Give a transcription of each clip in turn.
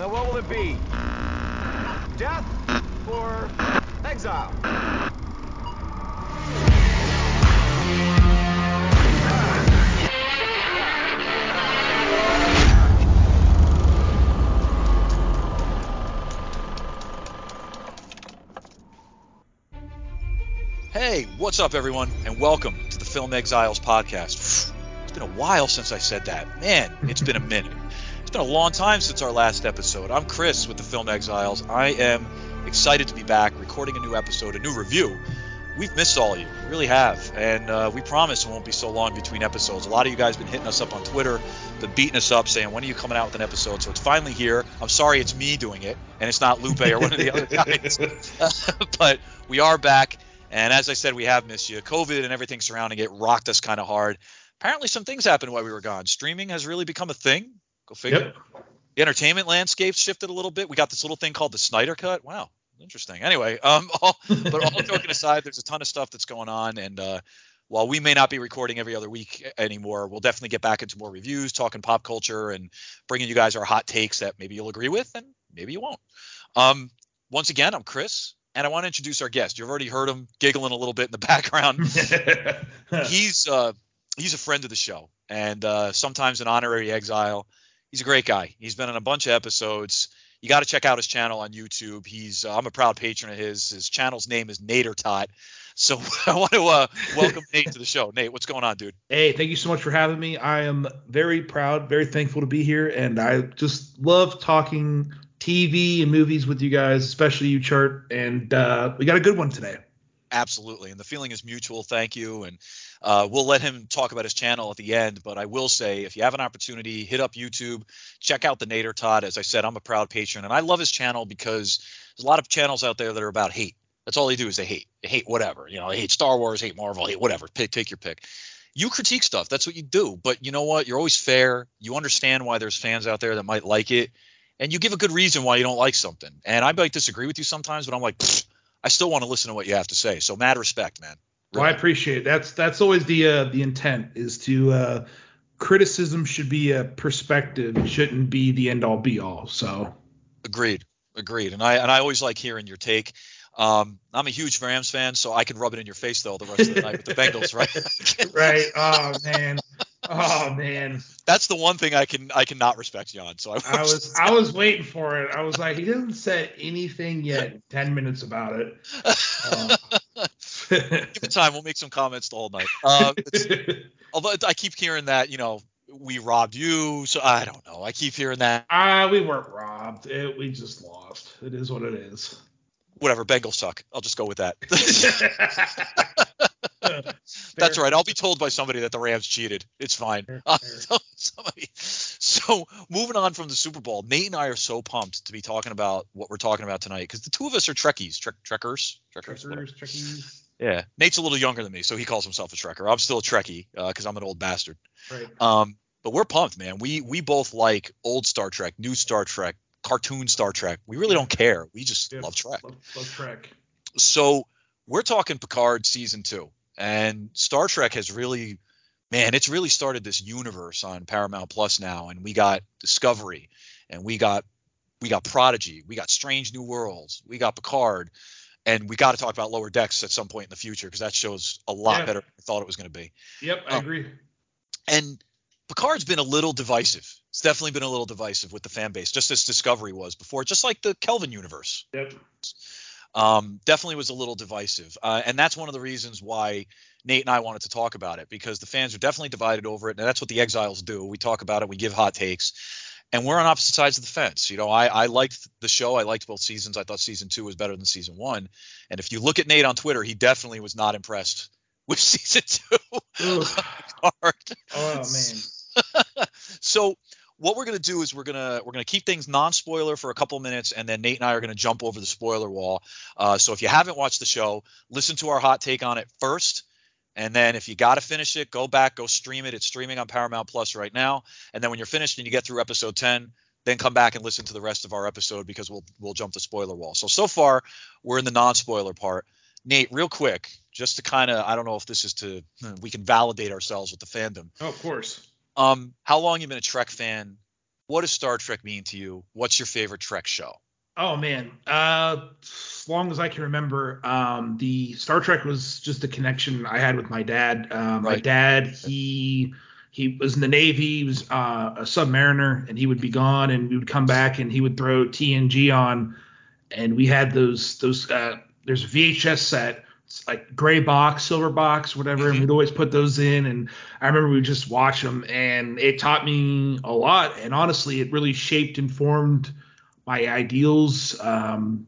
Now what will it be? Death or exile? Hey, what's up, everyone, and welcome to the Film Exiles podcast. It's been a while since I said that. Man, it's been a minute. It's been a long time since our last episode. I'm Chris with the Film Exiles. I am excited to be back recording a new episode, a new review. We've missed all of you, we really have, and uh, we promise it won't be so long between episodes. A lot of you guys been hitting us up on Twitter, been beating us up, saying when are you coming out with an episode? So it's finally here. I'm sorry it's me doing it, and it's not Lupe or one of the other guys, but we are back. And as I said, we have missed you. COVID and everything surrounding it rocked us kind of hard. Apparently, some things happened while we were gone. Streaming has really become a thing. Go figure. Yep. The entertainment landscape shifted a little bit. We got this little thing called the Snyder Cut. Wow, interesting. Anyway, um, all, but all joking aside, there's a ton of stuff that's going on, and uh, while we may not be recording every other week anymore, we'll definitely get back into more reviews, talking pop culture, and bringing you guys our hot takes that maybe you'll agree with, and maybe you won't. Um, once again, I'm Chris and I want to introduce our guest. You've already heard him giggling a little bit in the background. he's uh, he's a friend of the show, and uh, sometimes an honorary exile. He's a great guy. He's been in a bunch of episodes. You got to check out his channel on YouTube. He's uh, I'm a proud patron of his. His channel's name is Nader Tot. So I want to uh, welcome Nate to the show. Nate, what's going on, dude? Hey, thank you so much for having me. I am very proud, very thankful to be here, and I just love talking TV and movies with you guys, especially you, Chart. And uh, we got a good one today. Absolutely, and the feeling is mutual. Thank you, and uh, we'll let him talk about his channel at the end. But I will say, if you have an opportunity, hit up YouTube, check out the Nader Todd. As I said, I'm a proud patron, and I love his channel because there's a lot of channels out there that are about hate. That's all they do is they hate, they hate whatever. You know, they hate Star Wars, hate Marvel, hate whatever. Pick, take your pick. You critique stuff. That's what you do. But you know what? You're always fair. You understand why there's fans out there that might like it and you give a good reason why you don't like something. And I might disagree with you sometimes, but I'm like, I still want to listen to what you have to say. So mad respect, man. Well, I appreciate it. That's that's always the uh, the intent is to uh, criticism should be a perspective. It shouldn't be the end all be all. So agreed, agreed. And I and I always like hearing your take. Um, I'm a huge Rams fan, so I can rub it in your face though the rest of the night with the Bengals, right? right. Oh man. Oh man, that's the one thing I can I cannot respect you on. So I, I was I was waiting for it. I was like, he hasn't said anything yet. Ten minutes about it. Uh. Give it time. We'll make some comments the whole night. Uh, although I keep hearing that you know we robbed you, so I don't know. I keep hearing that. Ah, uh, we weren't robbed. It, we just lost. It is what it is. Whatever. Bengals suck. I'll just go with that. That's right. I'll be told by somebody that the Rams cheated. It's fine. Uh, so, somebody. So moving on from the Super Bowl, Nate and I are so pumped to be talking about what we're talking about tonight because the two of us are Trekkies, Trek, Trekkers, Trekkers, Trekkers, Trekkies. Yeah, Nate's a little younger than me, so he calls himself a Trekker. I'm still a Trekkie because uh, I'm an old bastard. Right. Um, but we're pumped, man. We we both like old Star Trek, new Star Trek, cartoon Star Trek. We really don't care. We just yeah, love Trek. Love, love Trek. So we're talking Picard season two. And Star Trek has really, man, it's really started this universe on Paramount Plus now. And we got Discovery, and we got we got Prodigy, we got Strange New Worlds, we got Picard, and we got to talk about Lower Decks at some point in the future because that show's a lot yeah. better than I thought it was going to be. Yep, I um, agree. And Picard's been a little divisive. It's definitely been a little divisive with the fan base, just as Discovery was before, just like the Kelvin universe. Yep um, definitely was a little divisive. Uh, and that's one of the reasons why Nate and I wanted to talk about it because the fans are definitely divided over it. And that's what the Exiles do. We talk about it, we give hot takes, and we're on opposite sides of the fence. You know, I, I liked the show. I liked both seasons. I thought season two was better than season one. And if you look at Nate on Twitter, he definitely was not impressed with season two. oh, man. so what we're going to do is we're going to we're to keep things non-spoiler for a couple minutes and then Nate and I are going to jump over the spoiler wall. Uh, so if you haven't watched the show, listen to our hot take on it first. And then if you got to finish it, go back, go stream it. It's streaming on Paramount Plus right now. And then when you're finished and you get through episode 10, then come back and listen to the rest of our episode because we'll we'll jump the spoiler wall. So so far we're in the non-spoiler part. Nate, real quick, just to kind of I don't know if this is to we can validate ourselves with the fandom. Oh, of course. Um, how long you been a Trek fan? what does Star Trek mean to you? What's your favorite Trek show? Oh man, uh, as long as I can remember, um, the Star Trek was just a connection I had with my dad. Uh, my Right. dad, he he was in the Navy. He was uh, a submariner, and he would be gone, and we would come back, and he would throw TNG on, and we had those those. Uh, there's a VHS set, it's like gray box, silver box, whatever, and Mhm. we'd always put those in, and I remember we would just watch them, and it taught me a lot, and honestly, it really shaped and formed my ideals. Um,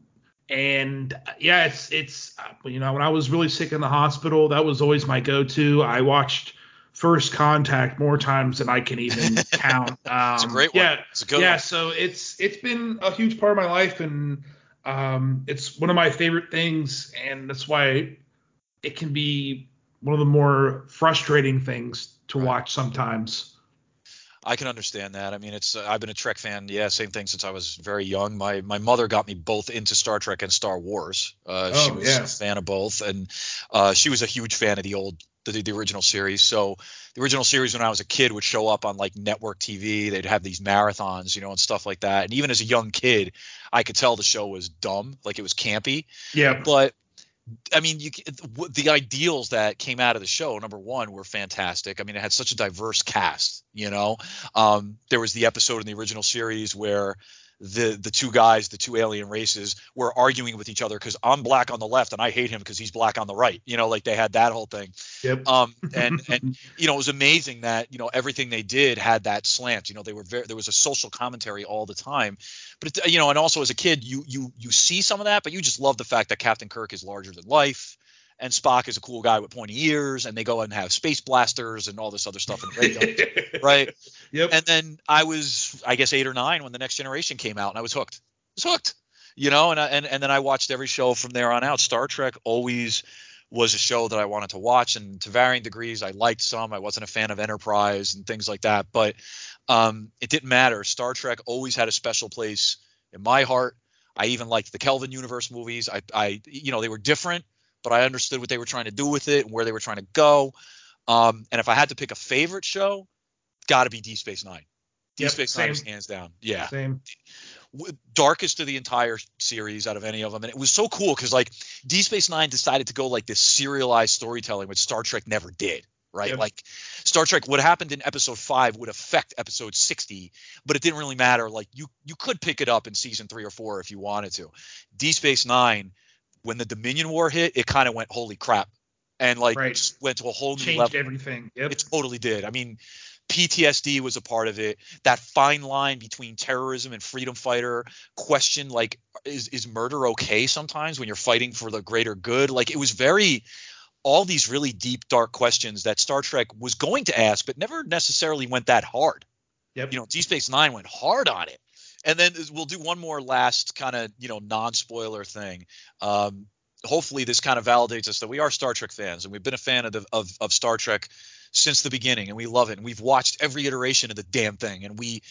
and uh, yeah, it's it's uh, you know when I was really sick in the hospital, that was always my go-to. I watched First Contact more times than I can even count. Um, It's a great one. Yeah, It's a good yeah. one. So it's it's been a huge part of my life, and um, it's one of my favorite things, and that's why it can be one of the more frustrating things to Right. watch sometimes. I can understand that. I mean, it's uh, I've been a Trek fan, yeah, same thing since I was very young. My my mother got me both into Star Trek and Star Wars. Uh, she Oh, was yeah. a fan of both, and uh, she was a huge fan of the old the, the original series. So the original series when I was a kid would show up on like network TV. They'd have these marathons, you know, and stuff like that. And even as a young kid, I could tell the show was dumb, like it was campy. Yeah. But I mean, you the ideals that came out of the show, number one, were fantastic. I mean, it had such a diverse cast. You know, um, there was the episode in the original series where the the two guys, the two alien races, were arguing with each other because I'm black on the left and I hate him because he's black on the right. You know, like they had that whole thing. Yep. Um, and and you know, it was amazing that you know everything they did had that slant. You know, they were very there was a social commentary all the time. But it, you know, and also as a kid, you you you see some of that, but you just love the fact that Captain Kirk is larger than life. And Spock is a cool guy with pointy ears, and they go and have space blasters and all this other stuff and ray guns, right? Yep. And then I was, I guess, eight or nine when the Next Generation came out, and I was hooked. I was hooked, you know. And I, and and then I watched every show from there on out. Star Trek always was a show that I wanted to watch, and to varying degrees, I liked some. I wasn't a fan of Enterprise and things like that, but um, it didn't matter. Star Trek always had a special place in my heart. I even liked the Kelvin Universe movies. I, I, you know, they were different, but I understood what they were trying to do with it and where they were trying to go. Um, and if I had to pick a favorite show, got to be Deep Space Nine. D Yep, Space Nine is hands down. Yeah, Same. Darkest of the entire series out of any of them, and it was so cool because like Deep Space Nine decided to go like this serialized storytelling, which Star Trek never did. Right, Yep. like Star Trek, what happened in Episode Five would affect Episode sixty, but it didn't really matter. Like you, you could pick it up in season three or four if you wanted to. Deep Space Nine, when the Dominion War hit, it kind of went holy crap, and like Right. just went to a whole new Changed level. everything. Yep. It totally did. I mean, PTSD was a part of it. That fine line between terrorism and freedom fighter question, like, is is murder okay sometimes when you're fighting for the greater good? Like, it was very all these really deep, dark questions that Star Trek was going to ask, but never necessarily went that hard. Yep. You know, Deep Space Nine went hard on it. And then we'll do one more last kind of, you know, non-spoiler thing. Um, hopefully this kind of validates us that we are Star Trek fans and we've been a fan of, the, of of Star Trek since the beginning and we love it and we've watched every iteration of the damn thing and we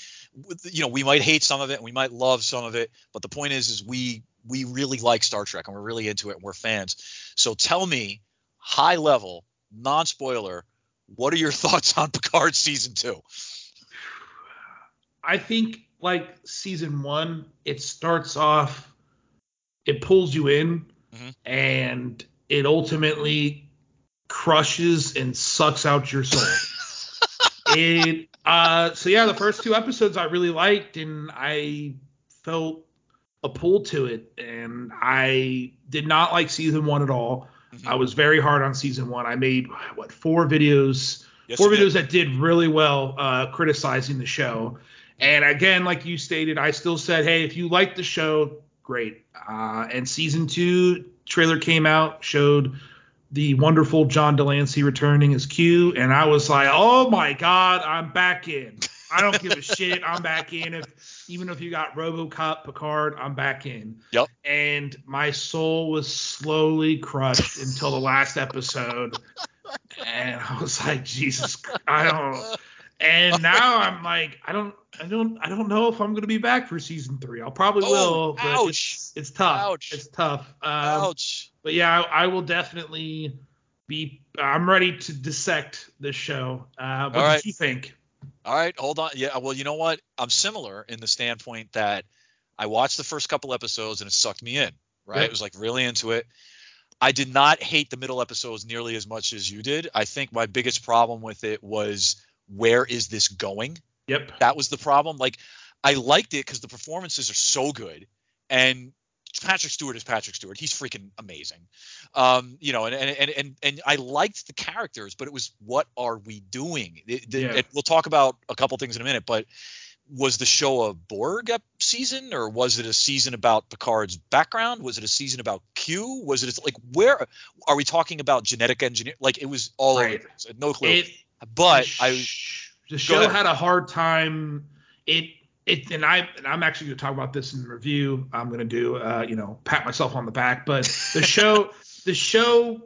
you know we might hate some of it and we might love some of it but the point is is we we really like Star Trek and we're really into it and we're fans so tell me high level non spoiler what are your thoughts on Picard season 2 I think like season one, it starts off, it pulls you in, Mhm. and it ultimately crushes and sucks out your soul. it uh so yeah, the first two episodes I really liked and I felt a pull to it and I did not like season one at all. Mhm. I was very hard on season one. I made what four videos Yes, four you did. videos that did really well uh, criticizing the show. And again, like you stated, I still said, hey, if you like the show, great. Uh, and season two trailer came out, showed the wonderful John de Lancie returning as Q, and I was like, oh my god, I'm back in. I don't give a shit. I'm back in. If even if you got RoboCop Picard, I'm back in. Yep. And my soul was slowly crushed until the last episode, and I was like, Jesus, I don't. And now I'm like, I don't, I don't, I don't know if I'm gonna be back for season three. I'll probably Oh, will, but ouch. it's, it's tough. Ouch. It's tough. Um, ouch but yeah, I, I will definitely be. I'm ready to dissect this show. Uh, what All did right. you think? All right, hold on. Yeah, well, you know what? I'm similar in the standpoint that I watched the first couple episodes and it sucked me in. Right, Yep. it was like really into it. I did not hate the middle episodes nearly as much as you did. I think my biggest problem with it was where is this going? Yep. That was the problem. Like I liked it because the performances are so good, and Patrick Stewart is Patrick Stewart. He's freaking amazing. Um, you know, and and and and, and I liked the characters, but it was what are we doing? It- the- Yeah. it- we'll talk about a couple things in a minute, but was the show a Borg season or was it a season about Picard's background? Was it a season about Q? Was it like where are we talking about genetic engineer? Like it was all over. The place. No clue. It, but the I the show had a hard time. It it and I and I'm actually going to talk about this in the review. I'm going to do uh, you know pat myself on the back, but the show the show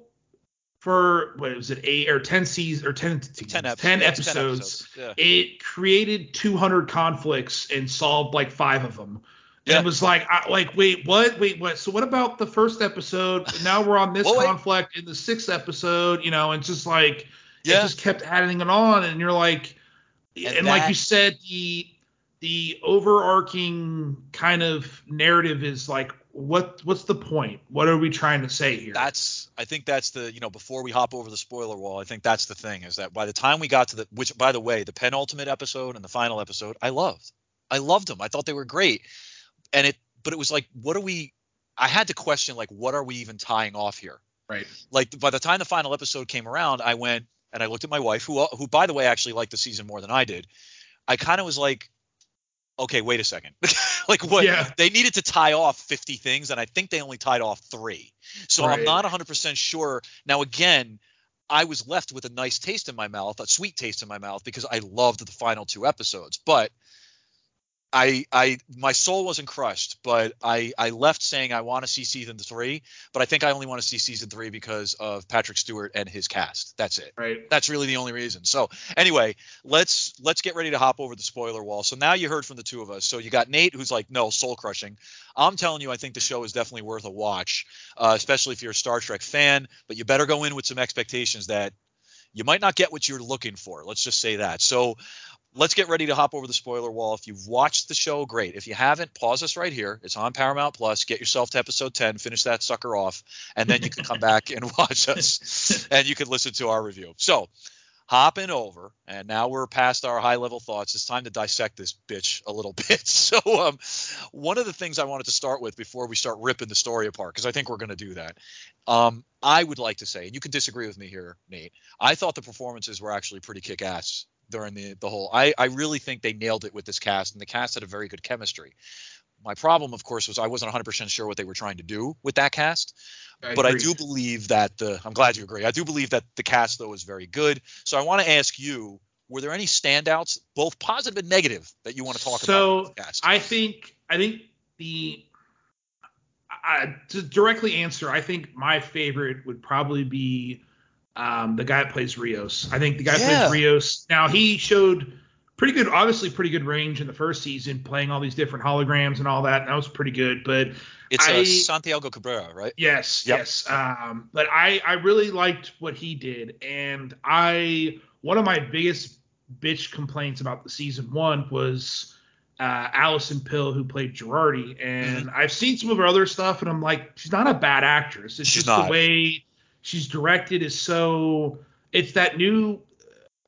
for what was it eight or ten seasons or ten seasons, 10, ep- 10 yeah, it's episodes. Yeah. It created 200 conflicts and solved like five of them. And Yeah. it was like, I, like, wait, what? Wait, what? So what about the first episode? Now we're on this Well, conflict in the sixth episode, you know, and just like, Yeah. it just kept adding it on, and you're like, and, And like you said, the the overarching kind of narrative is like, what what's the point? What are we trying to say here? that's I think that's the you know before we hop over the spoiler wall, I think that's the thing is that by the time we got to the which by the way the penultimate episode and the final episode I loved, I loved them. I thought they were great, and it but it was like what are we? I had to question like what are we even tying off here? right. Like by the time the final episode came around, I went and I looked at my wife who who by the way actually liked the season more than I did. I kind of was like. Okay, wait a second. like what Yeah. they needed to tie off 50 things and I think they only tied off 3. So I'm not 100% sure. Now, again, I was left with a nice taste in my mouth, a sweet taste in my mouth, because I loved the final two episodes. But I, I, my soul wasn't crushed, but I, I left saying I want to see season three. But I think I only want to see season three because of Patrick Stewart and his cast. That's it Right. that's really the only reason. So anyway, let's let's get ready to hop over the spoiler wall. So now you heard from the two of us. So you got Nate who's like, no, soul crushing. I'm telling you, I think the show is definitely worth a watch, uh, especially if you're a Star Trek fan. But you better go in with some expectations that you might not get what you're looking for. Let's just say that. So let's get ready to hop over the spoiler wall. If you've watched the show, great. If you haven't, pause us right here. It's on Paramount Plus. Get yourself to episode 10, finish that sucker off, and then you can come back and watch us and you can listen to our review. So hopping over, and now we're past our high level thoughts. It's time to dissect this bitch a little bit. So, um, one of the things I wanted to start with before we start ripping the story apart, because I think we're going to do that. Um, I would like to say, and you can disagree with me here, Nate. I thought the performances were actually pretty kick ass during the the whole. I I really think they nailed it with this cast, and the cast had a very good chemistry. My problem, of course, was I wasn't 100% sure what they were trying to do with that cast but I do believe that the I'm glad you agree. I do believe that the cast though is very good. So I want to ask you, were there any standouts, both positive and negative, that you want to talk So, about? cast? I think I think the I, to directly answer, I think my favorite would probably be um, the guy that plays Rios. I think the guy Yeah. plays Rios. Now he showed pretty good, obviously pretty good range in the first season, playing all these different holograms and all that. And that was pretty good. But it's I- uh, Santiago Cabrera, right? Yes, Yep. yes. Um, but I I really liked what he did, and I one of my biggest bitch complaints about the season one was uh, Allison Pill who played Jurati, and Mm-hmm. I've seen some of her other stuff, and I'm like, she's not a bad actress. It's She's just not. the way she's directed is so. It's that new.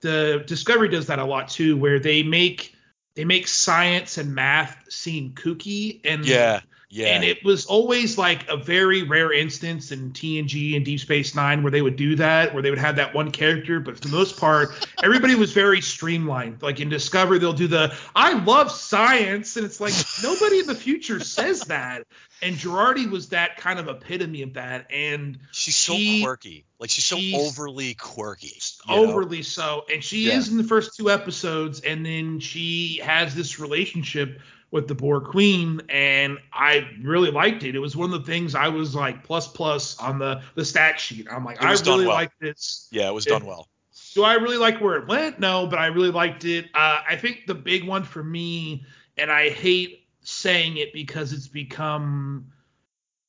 The Discovery does that a lot too, where they make they make science and math seem kooky and Yeah, yeah. and it was always like a very rare instance in TNG and Deep Space Nine where they would do that, where they would have that one character. But for the most part, everybody was very streamlined. Like in Discovery, they'll do the "I love science," and it's like nobody in the future says that. And Jurati was that kind of epitome of that, and she's so she- quirky. Like she's so overly quirky. you know? overly so. And she Yeah. is in the first two episodes, and then she has this relationship with the Borg Queen, and I really liked it. It was one of the things I was like plus plus on the the stat sheet. I'm like, I really well. like this. Yeah, it was It- done well. Do I really like where it went? No, but I really liked it. Uh, I think the big one for me, and I hate saying it because it's become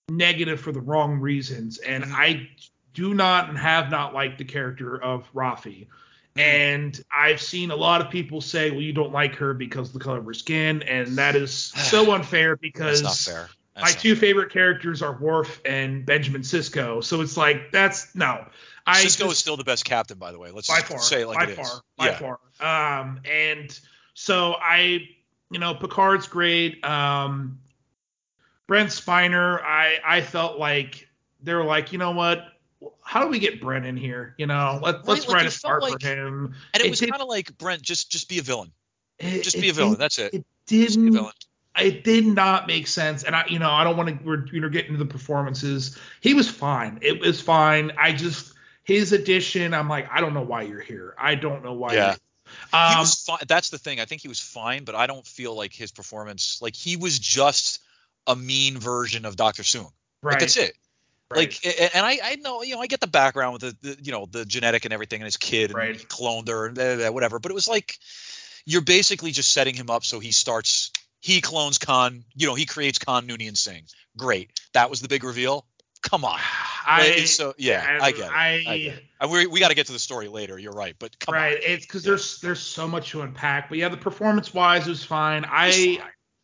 negative for the wrong reasons, and Mhm. I do not and have not liked the character of Raffi. Mm-hmm. And I've seen a lot of people say, well, you don't like her because of the color of her skin, and that is so unfair because That's not fair. That's my not two favorite characters are Worf and Benjamin Sisko. So it's like that's no. I Sisko just- is still the best captain, by the way. Let's by far, say it like by it is. far, by yeah. far. Um, and so I, you know, Picard's great. Um, Brent Spiner, I I felt like they were like, you know what? How do we get Brent in here? You know, let, let's like, write a spark like- for him. And it, It was kind of like Brent, just just be a villain. It- Just be a villain. did- That's it. It Just be a didn't. villain. It did not make sense, and I, you know, I don't want to. We're you know getting into the performances. He was fine. It was fine. I just his addition. I'm like, I don't know why you're here. I don't know why. Yeah. You're here. he Um. That's the thing. I think he was fine, but I don't feel like his performance. Like he was just a mean version of Doctor Soong. right. Like that's it. Right. Like, and I, I know, you know, I get the background with the, the you know, the genetic and everything, and his kid, and Right. he cloned her, and blah, blah, blah, whatever. But it was like, you're basically just setting him up so he starts, he clones Khan, you know, he creates Khan Noonien Singh. Great. That was the big reveal. Come on. I so yeah, I get it. I, I get it. And we we got to get to the story later. You're right, but come right. on. It's because there's there's so much to unpack. But yeah, the performance wise it was fine. I.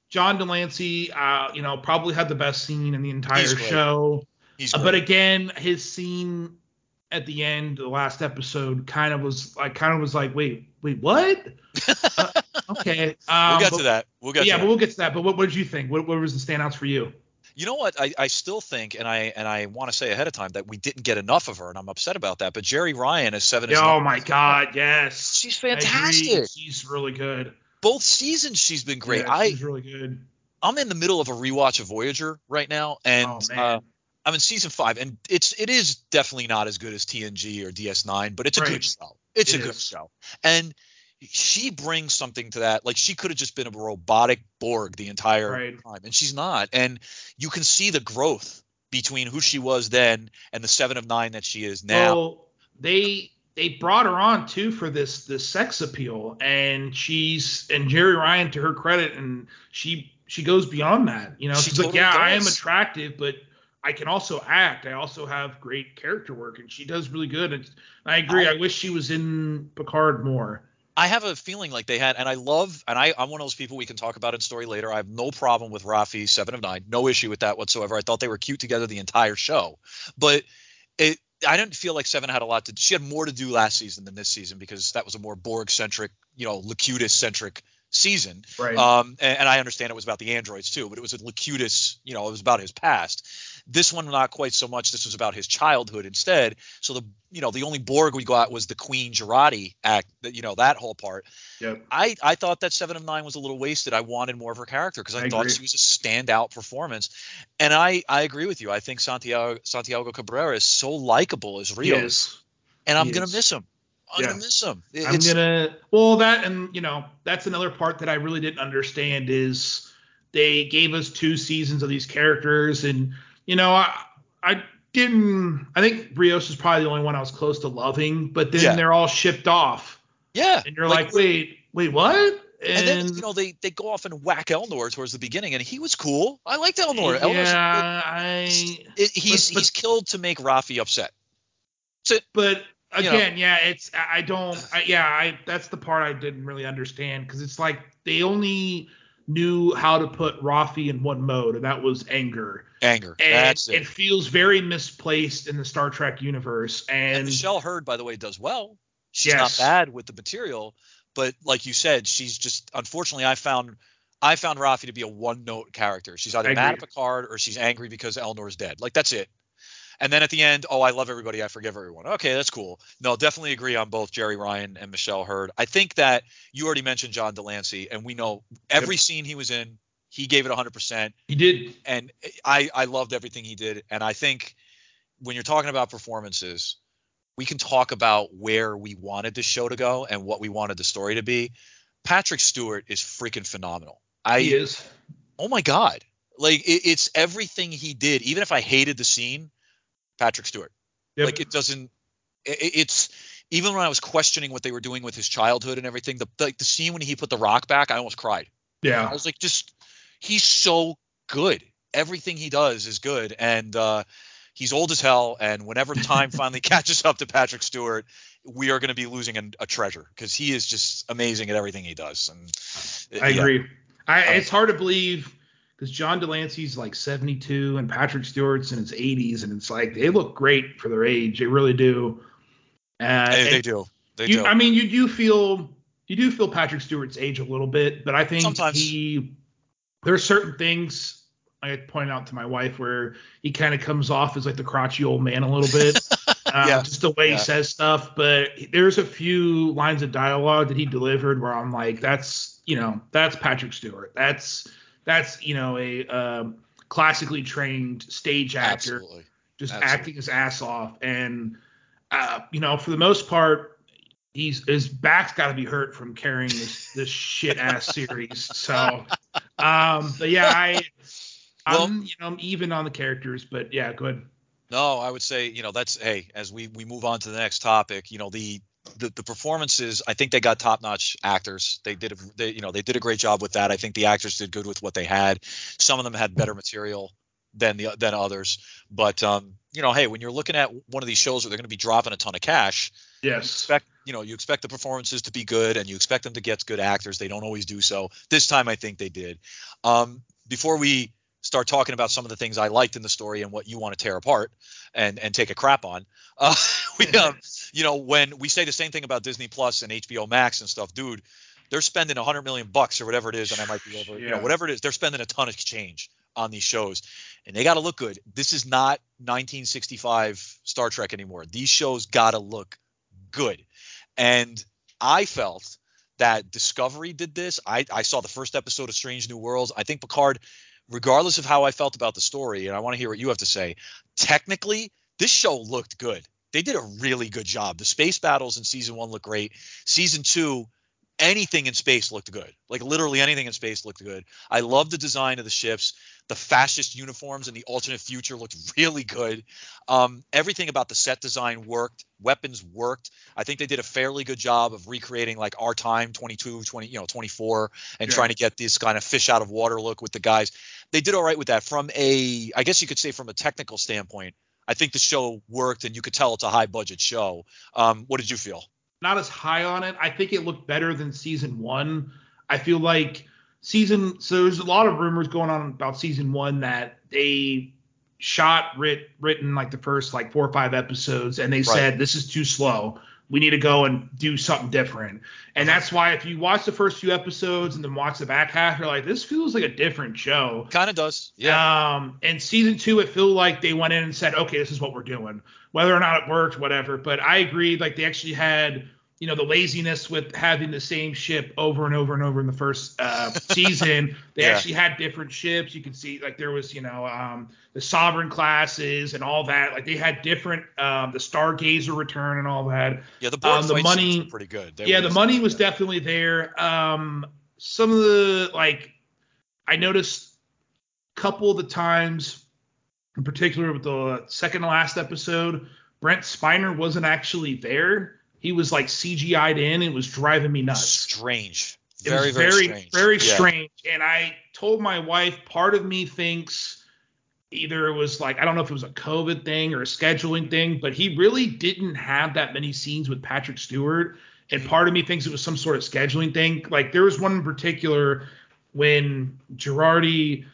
John de Lancie, uh, you know, probably had the best scene in the entire show. He's Uh, great. But again, his scene at the end, the last episode, kind of was like, kind of was like, wait, wait, what? Uh, okay. Um, we'll get but- to that. We'll get yeah, to but that. we'll get to that. But what, what did you think? What, what was the standouts for you? You know what? I, I still think, and I and I want to say ahead of time that we didn't get enough of her, and I'm upset about that. But Jeri Ryan as seven is oh my God, yes. she's I agree. fantastic. She's really good. Both seasons she's been great. Yeah, I she's really good. I'm in the middle of a rewatch of Voyager right now, and oh man. uh, I'm in season five, and it's it is definitely not as good as TNG or DS9, but it's a Right. good show. It's It a good show, and she brings something to that. Like she could have just been a robotic Borg the entire Right. time, and she's not. And you can see the growth between who she was then and the Seven of Nine that she is now. Well, they they brought her on too for this this sex appeal, and she's and Jeri Ryan to her credit, and she she goes beyond that. You know, She she's like, totally yeah, I am attractive, but I can also act. I also have great character work, and she does really good. And I agree. I- I, wish she was in Picard more. I have a feeling like they had, and I love, and I, I'm one of those people we can talk about in story later. I have no problem with Raffi, Seven of Nine, no issue with that whatsoever. I thought they were cute together the entire show, but it, I didn't feel like Seven had a lot to. She had more to do last season than this season because that was a more Borg centric, you know, Locutus centric season. Right. Um, and, and I understand it was about the androids too, but it was a Locutus, you know, it was about his past. This one not quite so much. This was about his childhood instead. So the you know the only Borg we got was the Queen Jurati act. That you know that whole part. yep. I I thought that Seven of Nine was a little wasted. I wanted more of her character because I, I thought agree. she was a standout performance. And I I agree with you. I think Santiago Santiago Cabrera is so likable as He Rios, is. and I'm He gonna is. miss him. I'm Yeah. gonna miss him. It- I'm gonna well that and you know that's another part that I really didn't understand is they gave us two seasons of these characters and you know I I didn't I think Rios is probably the only one I was close to loving but then Yeah. they're all shipped off yeah, and you're like, wait wait what and, And then you know they they go off and whack Elnor towards the beginning, and he was cool. I liked Elnor. Elnor's yeah I it, he's but- he's killed to make Raffi upset. It. but You know. again yeah it's I I don't I, yeah I that's the part I didn't really understand because it's like they only knew how to put Raffi in one mode and that was anger Anger. and That's it. it. feels very misplaced in the Star Trek universe. And, And, Michelle Hurd, by the way, does well. She's Yes. not bad with the material, but like you said, she's just unfortunately I found I found Raffi to be a one note character. She's either mad at. Picard or she's angry because Elnor's dead. Like that's it. And then at the end, oh, I love everybody, I forgive everyone. Okay, that's cool. No, definitely agree on both Jeri Ryan and Michelle Hurd. I think that you already mentioned John de Lancie, and we know every scene he was in, he gave it 100%. he did. and I I loved everything he did. And I think when you're talking about performances, we can talk about where we wanted the show to go and what we wanted the story to be. Patrick Stewart is freaking phenomenal. I he is. oh my god, like it, it's everything he did. Even if I hated the scene, Patrick Stewart. Yep. Like it doesn't. It, it's even when I was questioning what they were doing with his childhood and everything. The like the scene when he put the rock back, I almost cried. Yeah. I was like, just he's so good. Everything he does is good, and uh, he's old as hell. And whenever time finally catches up to Patrick Stewart, we are going to be losing a, a treasure because he is just amazing at everything he does. And I yeah. agree. I, it's hard to believe because John de Lancie's like 72 and Patrick Stewart's in his 80s, and it's like they look great for their age. They really do. Uh, They, they do. They you, do. I mean, you do feel you do feel Patrick Stewart's age a little bit, but I think Sometimes. he there are certain things I point out to my wife where he kind of comes off as like the crotchety old man a little bit. Uh, Yeah. Just the way Yeah. he says stuff, but there's a few lines of dialogue that he delivered where I'm like, that's you know, that's Patrick Stewart. That's that's you know a um, classically trained stage actor Absolutely. just Absolutely. acting his ass off. And uh, you know, for the most part, he's his back's got to be hurt from carrying this this shit ass series. So, um, but yeah, I, I'm you know I'm even on the characters, but yeah, go ahead No, I would say, you know, that's hey, as we we move on to the next topic, you know, the the, the performances, I think they got top-notch actors. They did a, they you know, they did a great job with that. I think the actors did good with what they had. Some of them had better material than the than others, but um, you know, hey, when you're looking at one of these shows where they're going to be dropping a ton of cash, you Yes. expect you know, you expect the performances to be good and you expect them to get good actors. They don't always do so. This time I think they did. Um, before we start talking about some of the things I liked in the story and what you want to tear apart and and take a crap on. Uh, we um, you know, when we say the same thing about Disney Plus and HBO Max and stuff, dude, they're spending a hundred million bucks or whatever it is, and I might be over, you know, whatever it is, they're spending a ton of change on these shows, and they got to look good. This is not 1965 Star Trek anymore. These shows got to look good, and I felt that Discovery did this. I, I saw the first episode of Strange New Worlds. I think Picard, regardless of how I felt about the story, and I want to hear what you have to say, technically, this show looked good. They did a really good job. The space battles in season one look great. Season two, anything in space looked good. Like literally anything in space looked good. I love the design of the ships. The fascist uniforms in the alternate future looked really good. Um, everything about the set design worked. Weapons worked. I think they did a fairly good job of recreating like our time 22, 20, you know, 24 and Yeah. trying to get this kind of fish out of water look with the guys. They did all right with that from a I guess you could say from a technical standpoint. I think the show worked and you could tell it's a high budget show. Um, what did you feel? Not as high on it. I think it looked better than season one. I feel like season so there's a lot of rumors going on about season one that they shot writ written like the first like four or five episodes and they said this is too slow we need to go and do something different and that's why if you watch the first few episodes and then watch the back half you're like this feels like a different show Kind of does. Yeah. um, and season two, it felt like they went in and said, okay, this is what we're doing. Whether or not it worked, whatever. But I agree, like they actually had, you know, the laziness with having the same ship over and over and over in the first uh, season. They Yeah. actually had different ships. You could see, like there was, you know, um, the Sovereign classes and all that. Like they had different, um, the Stargazer return and all that. Yeah, the um, the money- were pretty good. They yeah, the money was definitely there. Um, some of the like, I noticed a couple of the times, in particular with the second to last episode, Brent Spiner wasn't actually there. He was like CGI'd in. It was driving me nuts. strange. It Very, was very, very, strange. very Yeah. strange. And I told my wife, part of me thinks either it was like I don't know if it was a COVID thing or a scheduling thing, but he really didn't have that many scenes with Patrick Stewart. And mm-hmm. part of me thinks it was some sort of scheduling thing. Like there was one in particular when Jurati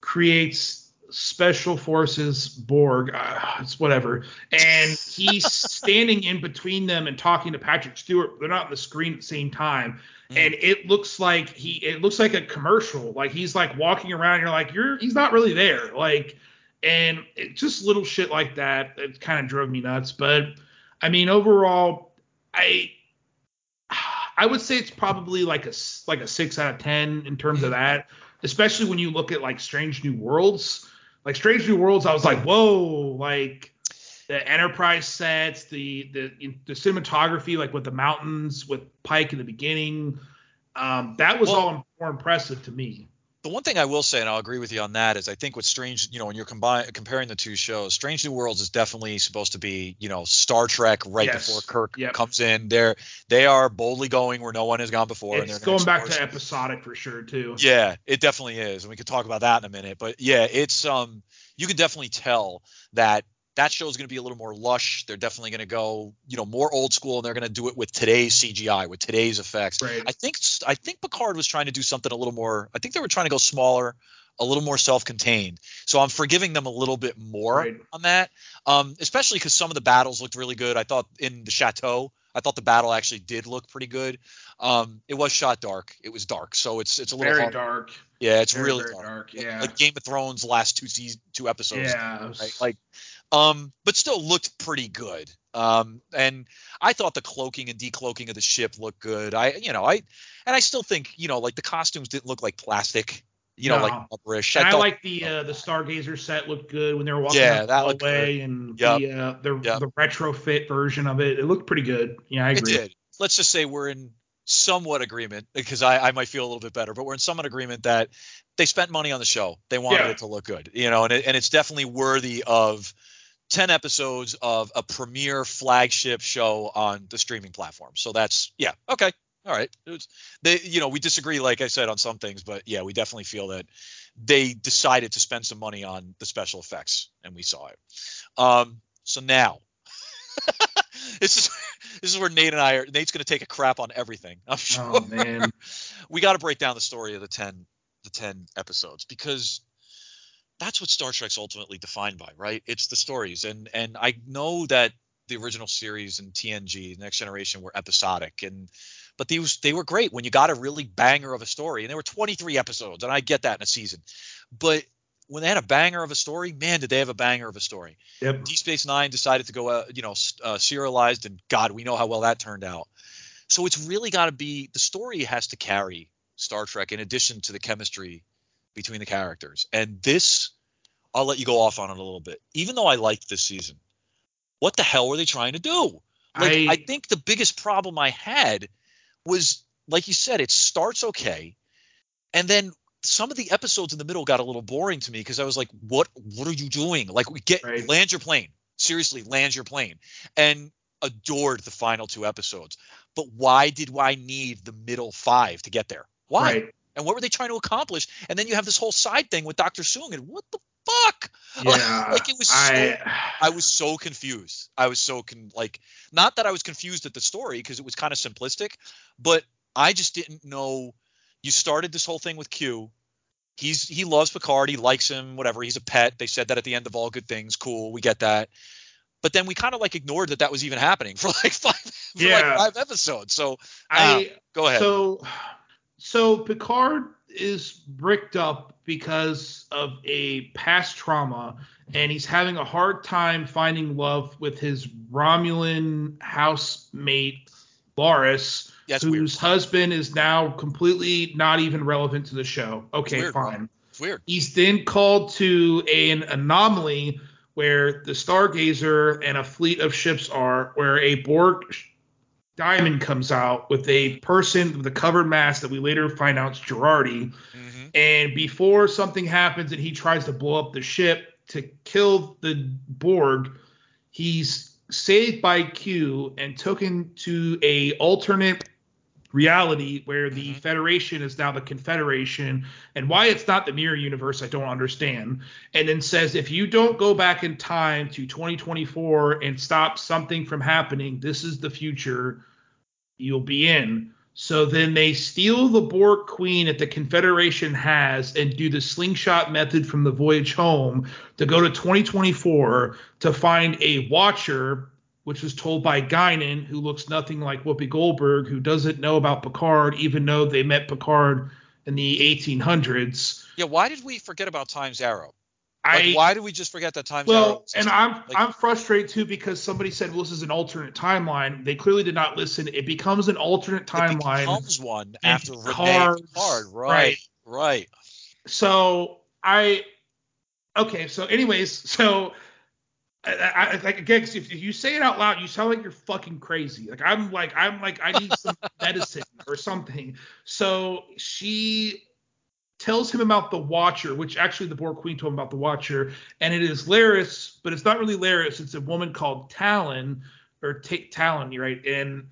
creates Special Forces Borg, uh, it's whatever, and he's standing in between them and talking to Patrick Stewart. They're not on the screen at the same time, and it looks like he, it looks like a commercial. Like he's like walking around, you're like, you're, he's not really there. Like, and it, just little shit like that. It kind of drove me nuts. But I mean, overall, I. I would say it's probably like a like a six out of ten in terms of that, especially when you look at like Strange New Worlds. Like Strange New Worlds, I was like, whoa, like the Enterprise sets, the the the cinematography, like with the mountains with Pike in the beginning, um, that was Well- all more impressive to me. The one thing I will say, and I'll agree with you on that, is I think with Strange, you know, when you're combine, comparing the two shows, Strange New Worlds is definitely supposed to be, you know, Star Trek right Yes. before Kirk Yep. comes in. They're they are boldly going where no one has gone before. and It's they're gonna back to episodic for sure too. Yeah, it definitely is, and we could talk about that in a minute. But yeah, it's um, you could definitely tell that that show is going to be a little more lush. They're definitely going to go, you know, more old school, and they're going to do it with today's CGI, with today's effects. Right. I think I think Picard was trying to do something a little more. I think they were trying to go smaller, a little more self-contained. So I'm forgiving them a little bit more Right. on that, um, especially because some of the battles looked really good. I thought in the chateau, I thought the battle actually did look pretty good. Um, it was shot dark. It was dark, so it's it's a little Very hard. dark. Yeah, it's Very, really very dark. dark. Yeah. Like Game of Thrones last two seasons, two episodes. yeah. Right? Like, um, but still looked pretty good. Um, and I thought the cloaking and decloaking of the ship looked good. I, you know, I, and I still think, you know, like the costumes didn't look like plastic, you know, No. like rubberish. And I, thought- like the uh, the Stargazer set looked good when they were walking Yeah, that looked hallway and Yep. the uh, the Yep. the retrofit version of it. It looked pretty good. Yeah, I It agree. did. Let's just say we're in somewhat agreement because I, I might feel a little bit better, but we're in somewhat agreement that they spent money on the show. They wanted Yeah. it to look good, you know, and it, and it's definitely worthy of 10 episodes of a premier flagship show on the streaming platform. So that's, yeah, okay. All right. Was, they, you know, we disagree, like I said, on some things, but yeah, we definitely feel that they decided to spend some money on the special effects, and we saw it. Um, so now, this is this is where Nate and I are. Nate's going to take a crap on everything. I'm sure. Oh man. we got to break down the story of the ten the ten episodes because that's what Star Trek's ultimately defined by, right? It's the stories, and and I know that the original series and TNG, Next Generation, were episodic, and but these they were great when you got a really banger of a story, and there were 23 episodes, and I get that in a season, but when they had a banger of a story, man, did they have a banger of a story. Yep. Deep Space Nine decided to go, uh, you know, uh, serialized, and God, we know how well that turned out. So it's really got to be the story has to carry Star Trek in addition to the chemistry between the characters. And this, I'll let you go off on it a little bit. Even though I liked this season, what the hell were they trying to do? Like, I, I- think the biggest problem I had was, like you said, it starts okay, and then some of the episodes in the middle got a little boring to me because I was like, what What are you doing? Like, we get Right. land your plane. Seriously, land your plane. And adored the final two episodes. But why did I need the middle five to get there? Why? Right. And what were they trying to accomplish? And then you have this whole side thing with Dr. Soong, and what the fuck? Yeah. like it was so I I was so confused. I was so con- like not that I was confused at the story because it was kind of simplistic, but I just didn't know. You started this whole thing with Q. He's he loves Picard. He likes him. Whatever. He's a pet. They said that at the end of all good things. Cool. We get that. But then we kind of like ignored that that was even happening for like five for Yeah. like five episodes. So I um, go ahead. So, so Picard is bricked up because of a past trauma, and he's having a hard time finding love with his Romulan housemate, Laris, That's whose weird. husband is now completely not even relevant to the show. Okay, weird, bro. fine. It's weird. He's then called to an anomaly where the Stargazer and a fleet of ships are, where a Borg diamond comes out with a person with a covered mask that we later find out is Jurati. hmm And before something happens and he tries to blow up the ship to kill the Borg, he's saved by Q and taken to a alternate reality where the Mhm. Federation is now the Confederation. And why it's not the mirror universe, I don't understand. And then says if you don't go back in time to 2024 and stop something from happening, this is the future you'll be in. So then they steal the Borg Queen that the Confederation has and do the slingshot method from the voyage home to go to 2024 to find a Watcher, which was told by Guinan, who looks nothing like Whoopi Goldberg, who doesn't know about Picard, even though they met Picard in the 1800s. Yeah. Why did we forget about Time's Arrow? I Like, why did we just forget that Arrow? well, and? I'm Like- I'm frustrated too because somebody said, "Well, this is an alternate timeline." They clearly did not listen. It becomes an alternate timeline. It becomes one after Renee Picard's- Picard. Right, right. right. so I okay. So, anyways, so I, I, like again, 'cause if you say it out loud, you sound like you're fucking crazy. Like I'm like I'm like I need some medicine or something. So she tells him about the Watcher, which actually the Borg Queen told him about the Watcher, and it is Laris, but it's not really Laris. It's a woman called Tallinn or Ta- Tallinn, right? And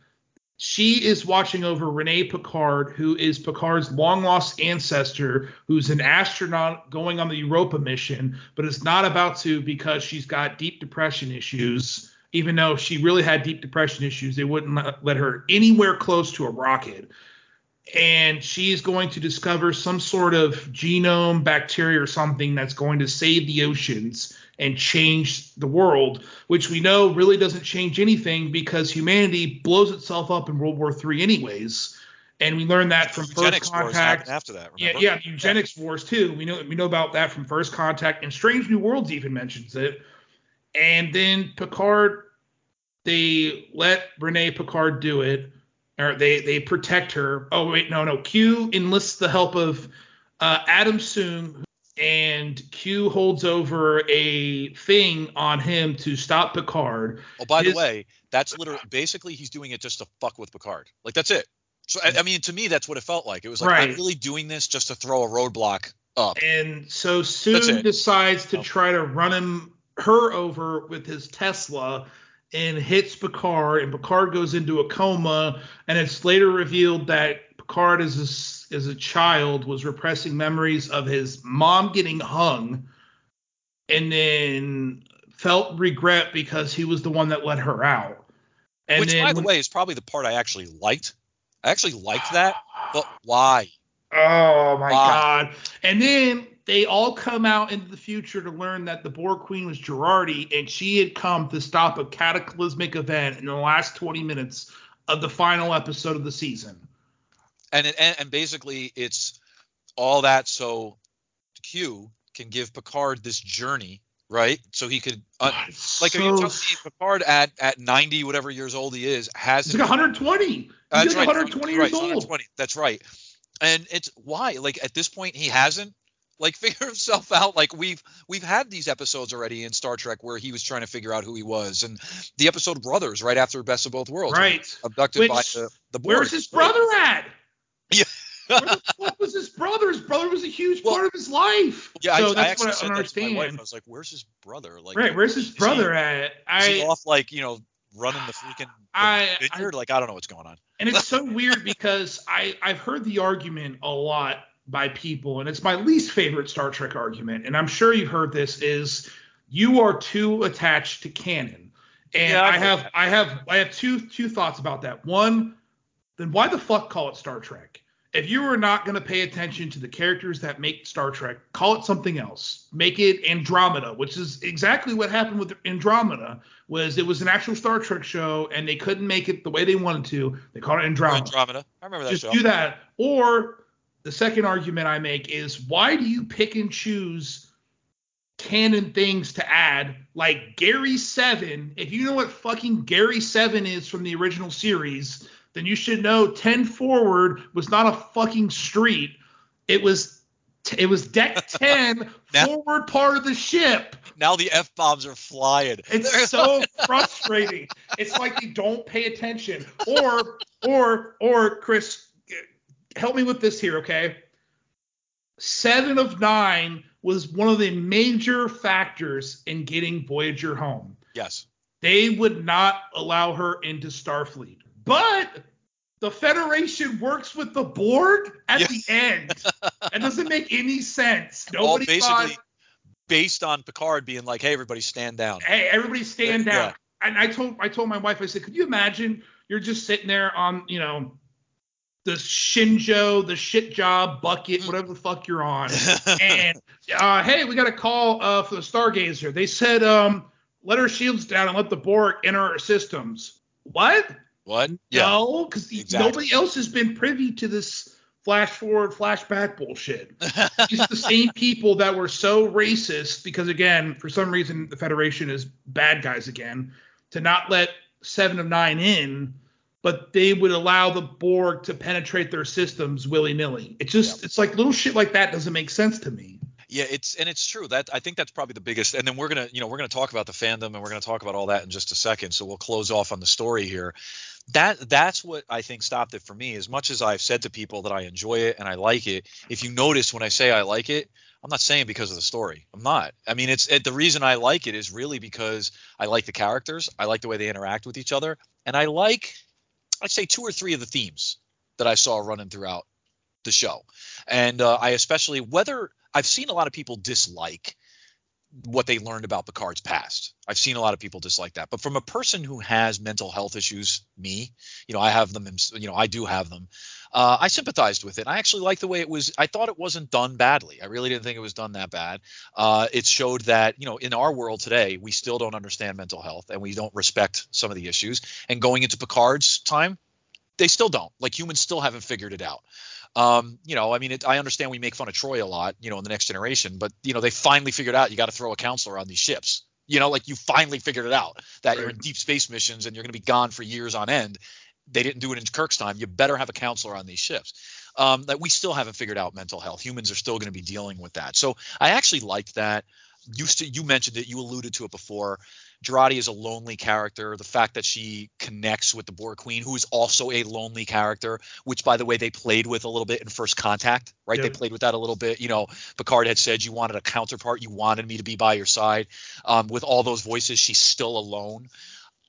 she is watching over Renee Picard, who is Picard's long lost ancestor, who's an astronaut going on the Europa mission, but is not about to because she's got deep depression issues. Even though she really had deep depression issues, they wouldn't let her anywhere close to a rocket. And she's going to discover some sort of genome bacteria or something that's going to save the oceans and change the world, which we know really doesn't change anything because humanity blows itself up in World War III anyways. And we learned that from First Contact. after that. Yeah, Remember? yeah, the eugenics wars too. We know we know about that from First Contact, and Strange New Worlds even mentions it. And then Picard, they let Renee Picard do it, or they they protect her. Oh wait, no, no. Q enlists the help of uh, Adam Soong, and Q holds over a thing on him to stop Picard. Oh, by His- the way, that's literally basically he's doing it just to fuck with Picard. Like that's it. So I, I mean, to me, that's what it felt like. It was like I'm really doing this just to throw a roadblock up. And so Soong decides to Oh. try to run him her over with his Tesla and hits Picard, and Picard goes into a coma. And it's later revealed that Picard, as a, as a child, was repressing memories of his mom getting hung, and then felt regret because he was the one that let her out. And Which, then by the way, is probably the part I actually liked. I actually liked that, but why? Oh my Why? god. And then they all come out into the future to learn that the Borg Queen was Jurati and she had come to stop a cataclysmic event in the last 20 minutes of the final episode of the season. And it, and, and basically, it's all that so Q can give Picard this journey, right? So he could, uh, It's like, so- telling me Picard at at 90, whatever years old he is, has He's like 120. He's That's like right. 120 years he's old. 120. That's right. And it's why, like at this point, he hasn't like figure himself out. Like we've we've had these episodes already in Star Trek where he was trying to figure out who he was, and the episode Brothers right after Best of Both Worlds, Right. abducted by the the Borg. Where's his brother at? Yeah. Where the fuck was his brother? His brother was a huge Well, part of his life. Yeah, so I, I that's actually what I said don't that to my understand. wife. I was like, "Where's his brother? Like, right, where's his is he- brother at? is he off like you know running the freaking I- vineyard? like, I don't know what's going on." And it's so weird because I I've heard the argument a lot by people, and it's my least favorite Star Trek argument, and I'm sure you've heard this is you are too attached to canon. And Yeah, I have that. I have I have two two thoughts about that. One, then why the fuck call it Star Trek? If you are not going to pay attention to the characters that make Star Trek, call it something else. Make it Andromeda, which is exactly what happened with Andromeda. Was it was an actual Star Trek show and they couldn't make it the way they wanted to. They called it Andromeda. Andromeda. I remember that Just show. do that. Or the second argument I make is why do you pick and choose canon things to add like Gary 7? If you know what fucking Gary 7 is from the original series, then you should know 10 forward was not a fucking street. It was it was deck 10 Now- forward part of the ship. Now the f bombs are flying. It's so frustrating. It's like they don't pay attention. Or, or, or, Chris, help me with this here, okay? Seven of nine was one of the major factors in getting Voyager home. yes. They would not allow her into Starfleet. But the Federation works with the Borg at Yeah. the end. That doesn't make any sense. All Nobody basically thought, based on Picard being like, "Hey, everybody, stand down." hey, everybody stand Yeah. down. And I told I told my wife, I said, could you imagine you're just sitting there on, you know, the Shinjo, the shit job bucket, whatever the fuck you're on, and uh, hey, we got a call uh, for the Stargazer. They said, um, let our shields down and let the Borg enter our systems. What? what? Yeah. No, because Exactly. nobody else has been privy to this flash forward, flashback bullshit. Are the same people that were so racist because, again, for some reason, the Federation is bad guys again to not let Seven of Nine in, but they would allow the Borg to penetrate their systems willy nilly. It's just, it's like little shit like that doesn't make sense to me. Yeah, it's and it's true that I think that's probably the biggest. And then we're gonna, you know, we're gonna talk about the fandom and we're gonna talk about all that in just a second. So we'll close off on the story here. That that's what I think stopped it for me. As much as I've said to people that I enjoy it and I like it, if you notice when I say I like it, I'm not saying because of the story. I'm not. I mean, it's it, the reason I like it is really because I like the characters. I like the way they interact with each other, and I like I'd say two or three of the themes that I saw running throughout the show, and uh, I especially whether I've seen a lot of people dislike what they learned about Picard's past. I've seen a lot of people dislike that, but from a person who has mental health issues, me, you know, I have them, you know, I do have them. Uh, I sympathized with it. I actually liked the way it was. I thought it wasn't done badly. I really didn't think it was done that bad. Uh, it showed that you know in our world today we still don't understand mental health and we don't respect some of the issues. And going into Picard's time, they still don't. Like humans still haven't figured it out. Um, you know, I mean, it, I understand we make fun of Troi a lot, you know, in the next generation, but you know, they finally figured out you got to throw a counselor on these ships. You know, like you finally figured it out that right. you're in deep space missions and you're going to be gone for years on end they didn't do it in Kirk's time. You better have a counselor on these ships. Um, that we still haven't figured out mental health. Humans are still going to be dealing with that. So I actually liked that. You st- you mentioned it. You alluded to it before. Jurati is a lonely character. The fact that she connects with the Borg Queen, who is also a lonely character, which by the way they played with a little bit in First Contact, right? They played with that a little bit. You know, Picard had said you wanted a counterpart, you wanted me to be by your side. Um, with all those voices, she's still alone.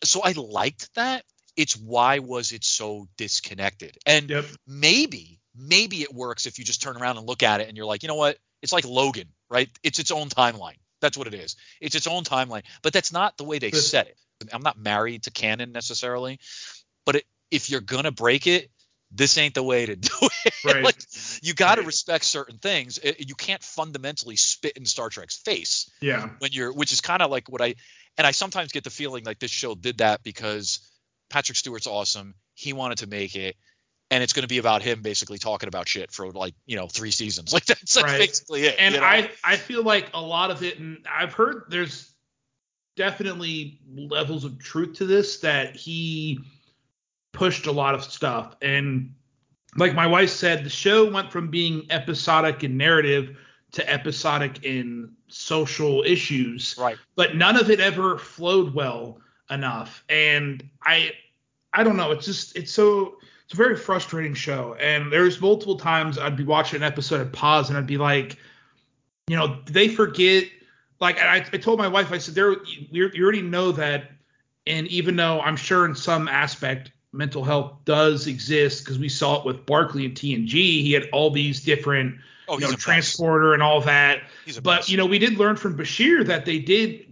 So I liked that it's why was it so disconnected? And yep. maybe, maybe it works if you just turn around and look at it and you're like, you know what? It's like Logan, right? It's its own timeline. That's what it is. It's its own timeline. But that's not the way they set it. I'm not married to canon necessarily, but it, if you're gonna break it, this ain't the way to do it. Right. like, you got to right. respect certain things. It, you can't fundamentally spit in Star Trek's face. Yeah. When you're, which is kind of like what I, and I sometimes get the feeling like this show did that because Patrick Stewart's awesome. He wanted to make it, and it's going to be about him basically talking about shit for like you know three seasons. Like that's, that's right. basically it. And you know? I I feel like a lot of it, and I've heard there's definitely levels of truth to this that he pushed a lot of stuff and like my wife said the show went from being episodic in narrative to episodic in social issues right but none of it ever flowed well enough. And I I don't know, it's just it's so it's a very frustrating show. And there's multiple times I'd be watching an episode and pause and I'd be like, you know, they forget like I, I told my wife, I said there you, you already know that and even though I'm sure in some aspect mental health does exist because we saw it with Barclay and TNG. He had all these different, oh, you know, transporter and all that. But you know, we did learn from Bashir that they did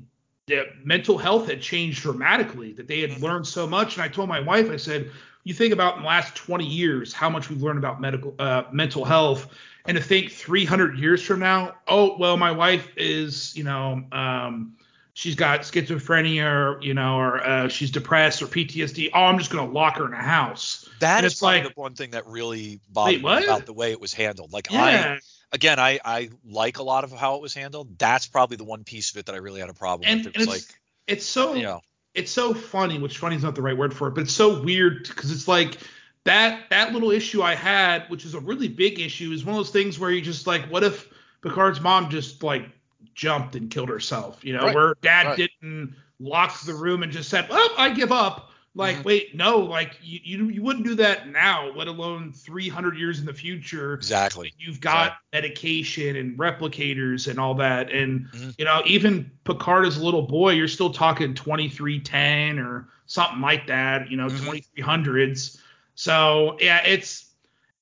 that mental health had changed dramatically, that they had mm-hmm. learned so much. And I told my wife, I said, you think about in the last 20 years how much we've learned about medical uh, mental health, and to think 300 years from now, oh well, my wife is, you know, um, she's got schizophrenia, or you know, or uh, she's depressed or PTSD. Oh, I'm just gonna lock her in a house. That and is like the one thing that really bothered wait, me about the way it was handled. Like yeah. I again, I I like a lot of how it was handled. That's probably the one piece of it that I really had a problem and, with. It was like it's so you know it's so funny, which funny is not the right word for it, but it's so weird because it's like that that little issue I had, which is a really big issue, is one of those things where you just like, what if Picard's mom just like jumped and killed herself? You know, right. where dad right. didn't lock the room and just said, well, I give up. Like, wait, no, like you, you you wouldn't do that now, let alone 300 years in the future. Exactly. You've got exactly. medication and replicators and all that, and mm-hmm. you know even Picard as a little boy, you're still talking 2310 or something like that. You know, mm-hmm. 2300s. So yeah, it's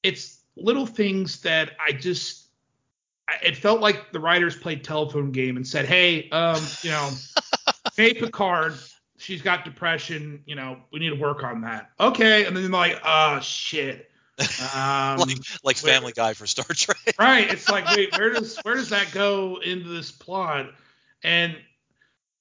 it's little things that I just it felt like the writers played telephone game and said, hey, um, you know, hey Picard she's got depression. You know, we need to work on that. Okay, and then like, oh shit. Um, like like Family Guy for Star Trek. right. It's like, wait, where does where does that go into this plot? And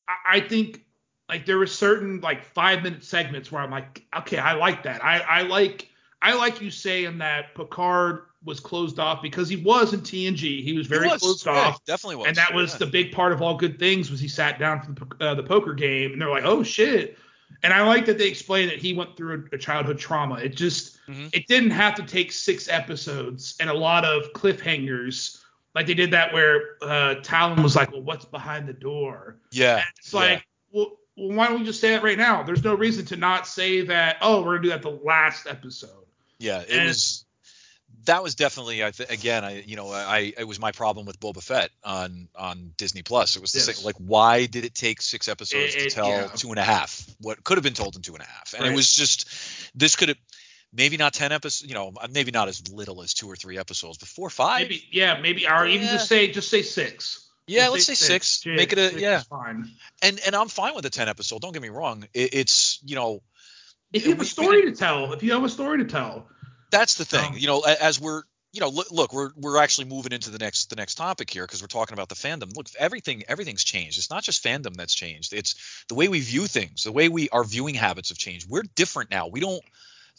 I, I think like there were certain like five minute segments where I'm like, okay, I like that. I I like I like you saying that Picard was closed off because he was in TNG. He was very he was. closed yeah, off. Definitely was. And that was yeah. the big part of all good things was he sat down for the, uh, the poker game and they're like, oh shit. And I like that they explained that he went through a, a childhood trauma. It just mm-hmm. it didn't have to take six episodes and a lot of cliffhangers like they did that where uh, Tallinn was like, well, what's behind the door? Yeah. And it's like, yeah. well, well, why don't we just say that right now? There's no reason to not say that. Oh, we're gonna do that the last episode. Yeah, it and was that was definitely I th- again I you know I it was my problem with Boba Fett on on Disney Plus. It was the yes. same like why did it take six episodes it, to tell yeah. two and a half what could have been told in two and a half? And right. it was just this could have maybe not 10 episodes, you know, maybe not as little as two or three episodes, but four or five. Maybe yeah, maybe or even Yeah. just say just say six. yeah, Just let's say six. Yeah, Make it a six yeah. fine. And and I'm fine with a 10 episode. Don't get me wrong. It, it's you know If you have We- a story to tell, if you have a story to tell, that's the thing. Um, you know, as we're you know, look, look we're we're actually moving into the next the next topic here because we're talking about the fandom. Look, everything everything's changed. It's not just fandom that's changed. It's the way we view things, the way we our viewing habits have changed. We're different now. We don't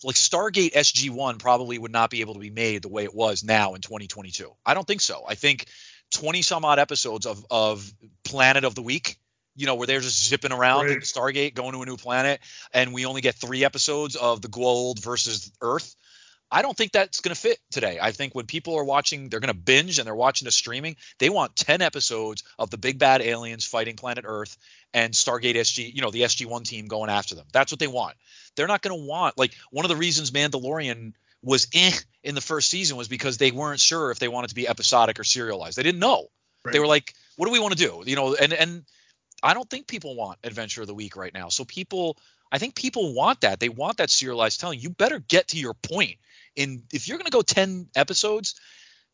like Stargate SG1 probably would not be able to be made the way it was now in 2022. I don't think so. I think 20 some odd episodes of of Planet of the Week, you know, where they're just zipping around in Right. Stargate, going to a new planet, and we only get three episodes of the Goa'uld versus Earth. I don't think that's going to fit today. I think when people are watching, they're going to binge and they're watching the streaming. They want 10 episodes of the big bad aliens fighting planet Earth and Stargate SG, you know, the SG1 team going after them. That's what they want. They're not going to want like one of the reasons Mandalorian was eh in the first season was because they weren't sure if they wanted to be episodic or serialized. They didn't know. They were like, what do we want to do? You know, and and I don't think people want Adventure of the Week right now. So people, I think people want that. They want that serialized telling. You better get to your point. In if you're going to go 10 episodes,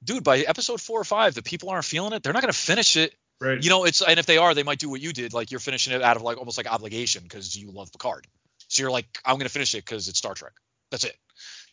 dude, by episode four or five, the people aren't feeling it. They're not going to finish it. right? You know, it's and if they are, they might do what you did, like you're finishing it out of like almost like obligation because you love Picard. So you're like, I'm going to finish it because it's Star Trek. That's it.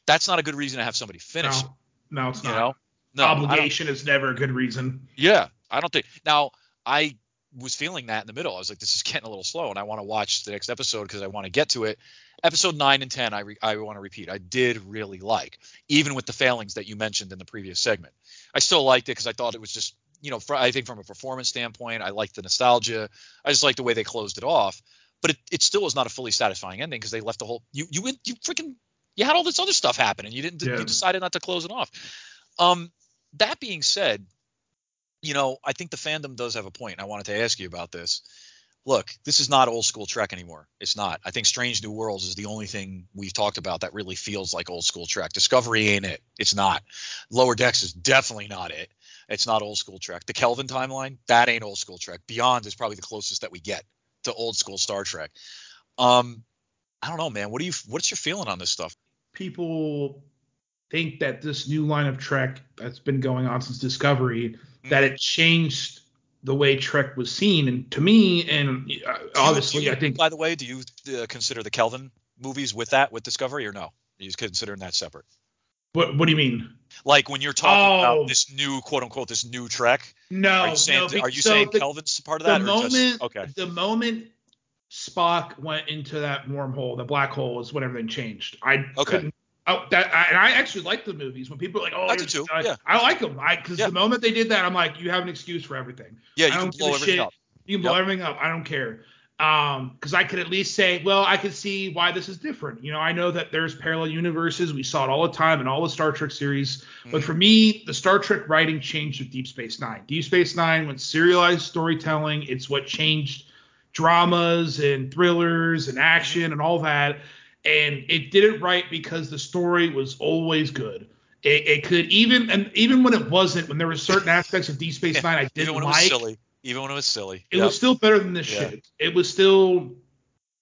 That's not a good reason to have somebody finish. it, no, no, it's you not. know, no, Obligation is never a good reason. yeah, I don't think. Now, I was feeling that in the middle. I was like, this is getting a little slow, and I want to watch the next episode because I want to get to it. Episode nine and ten, I re- I want to repeat. I did really like, even with the failings that you mentioned in the previous segment. I still liked it because I thought it was just, you know, fr- I think from a performance standpoint, I liked the nostalgia. I just liked the way they closed it off. But it, it still was not a fully satisfying ending because they left the whole. You you went you freaking you had all this other stuff happen and you didn't Yeah. you decided not to close it off. Um, that being said, you know, I think the fandom does have a point. I wanted to ask you about this. Look, this is not old school Trek anymore. It's not. I think Strange New Worlds is the only thing we've talked about that really feels like old school Trek. Discovery ain't it. It's not. Lower Decks is definitely not it. It's not old school Trek. The Kelvin timeline, that ain't old school Trek. Beyond is probably the closest that we get to old school Star Trek. Um, I don't know, man. What do you? What's your feeling on this stuff? People think that this new line of Trek that's been going on since Discovery that it changed the way Trek was seen, and to me, and uh, obviously, you- I think By the way, do you uh, consider the Kelvin movies with that with Discovery or no? Are you considering that separate? what what do you mean? Like when you're talking Oh. about this new quote unquote this new Trek, No, are you saying no, are you so saying the, Kelvin's part of the that or moment just okay? the moment Spock went into that wormhole, the black hole, is when everything changed. I Okay. couldn't. Oh, that I, and I actually like the movies. When people are like, "Oh, I do too, yeah. I like them," I because Yeah. the moment they did that, I'm like, "You have an excuse for everything. Yeah, you can don't give blow everything shit. up. You can blow Yep. everything up. I don't care." Um, because I could at least say, well, I could see why this is different. You know, I know that there's parallel universes. We saw it all the time in all the Star Trek series. But Mhm. for me, the Star Trek writing changed with Deep Space Nine. Deep Space Nine went serialized storytelling. It's what changed dramas and thrillers and action and all that. And it did it right because the story was always good. It, it could even and even when it wasn't, when there were certain aspects of Deep Space Nine I didn't when it like, was silly, even when it was silly. it Yep. was still better than this Yeah. shit. It was still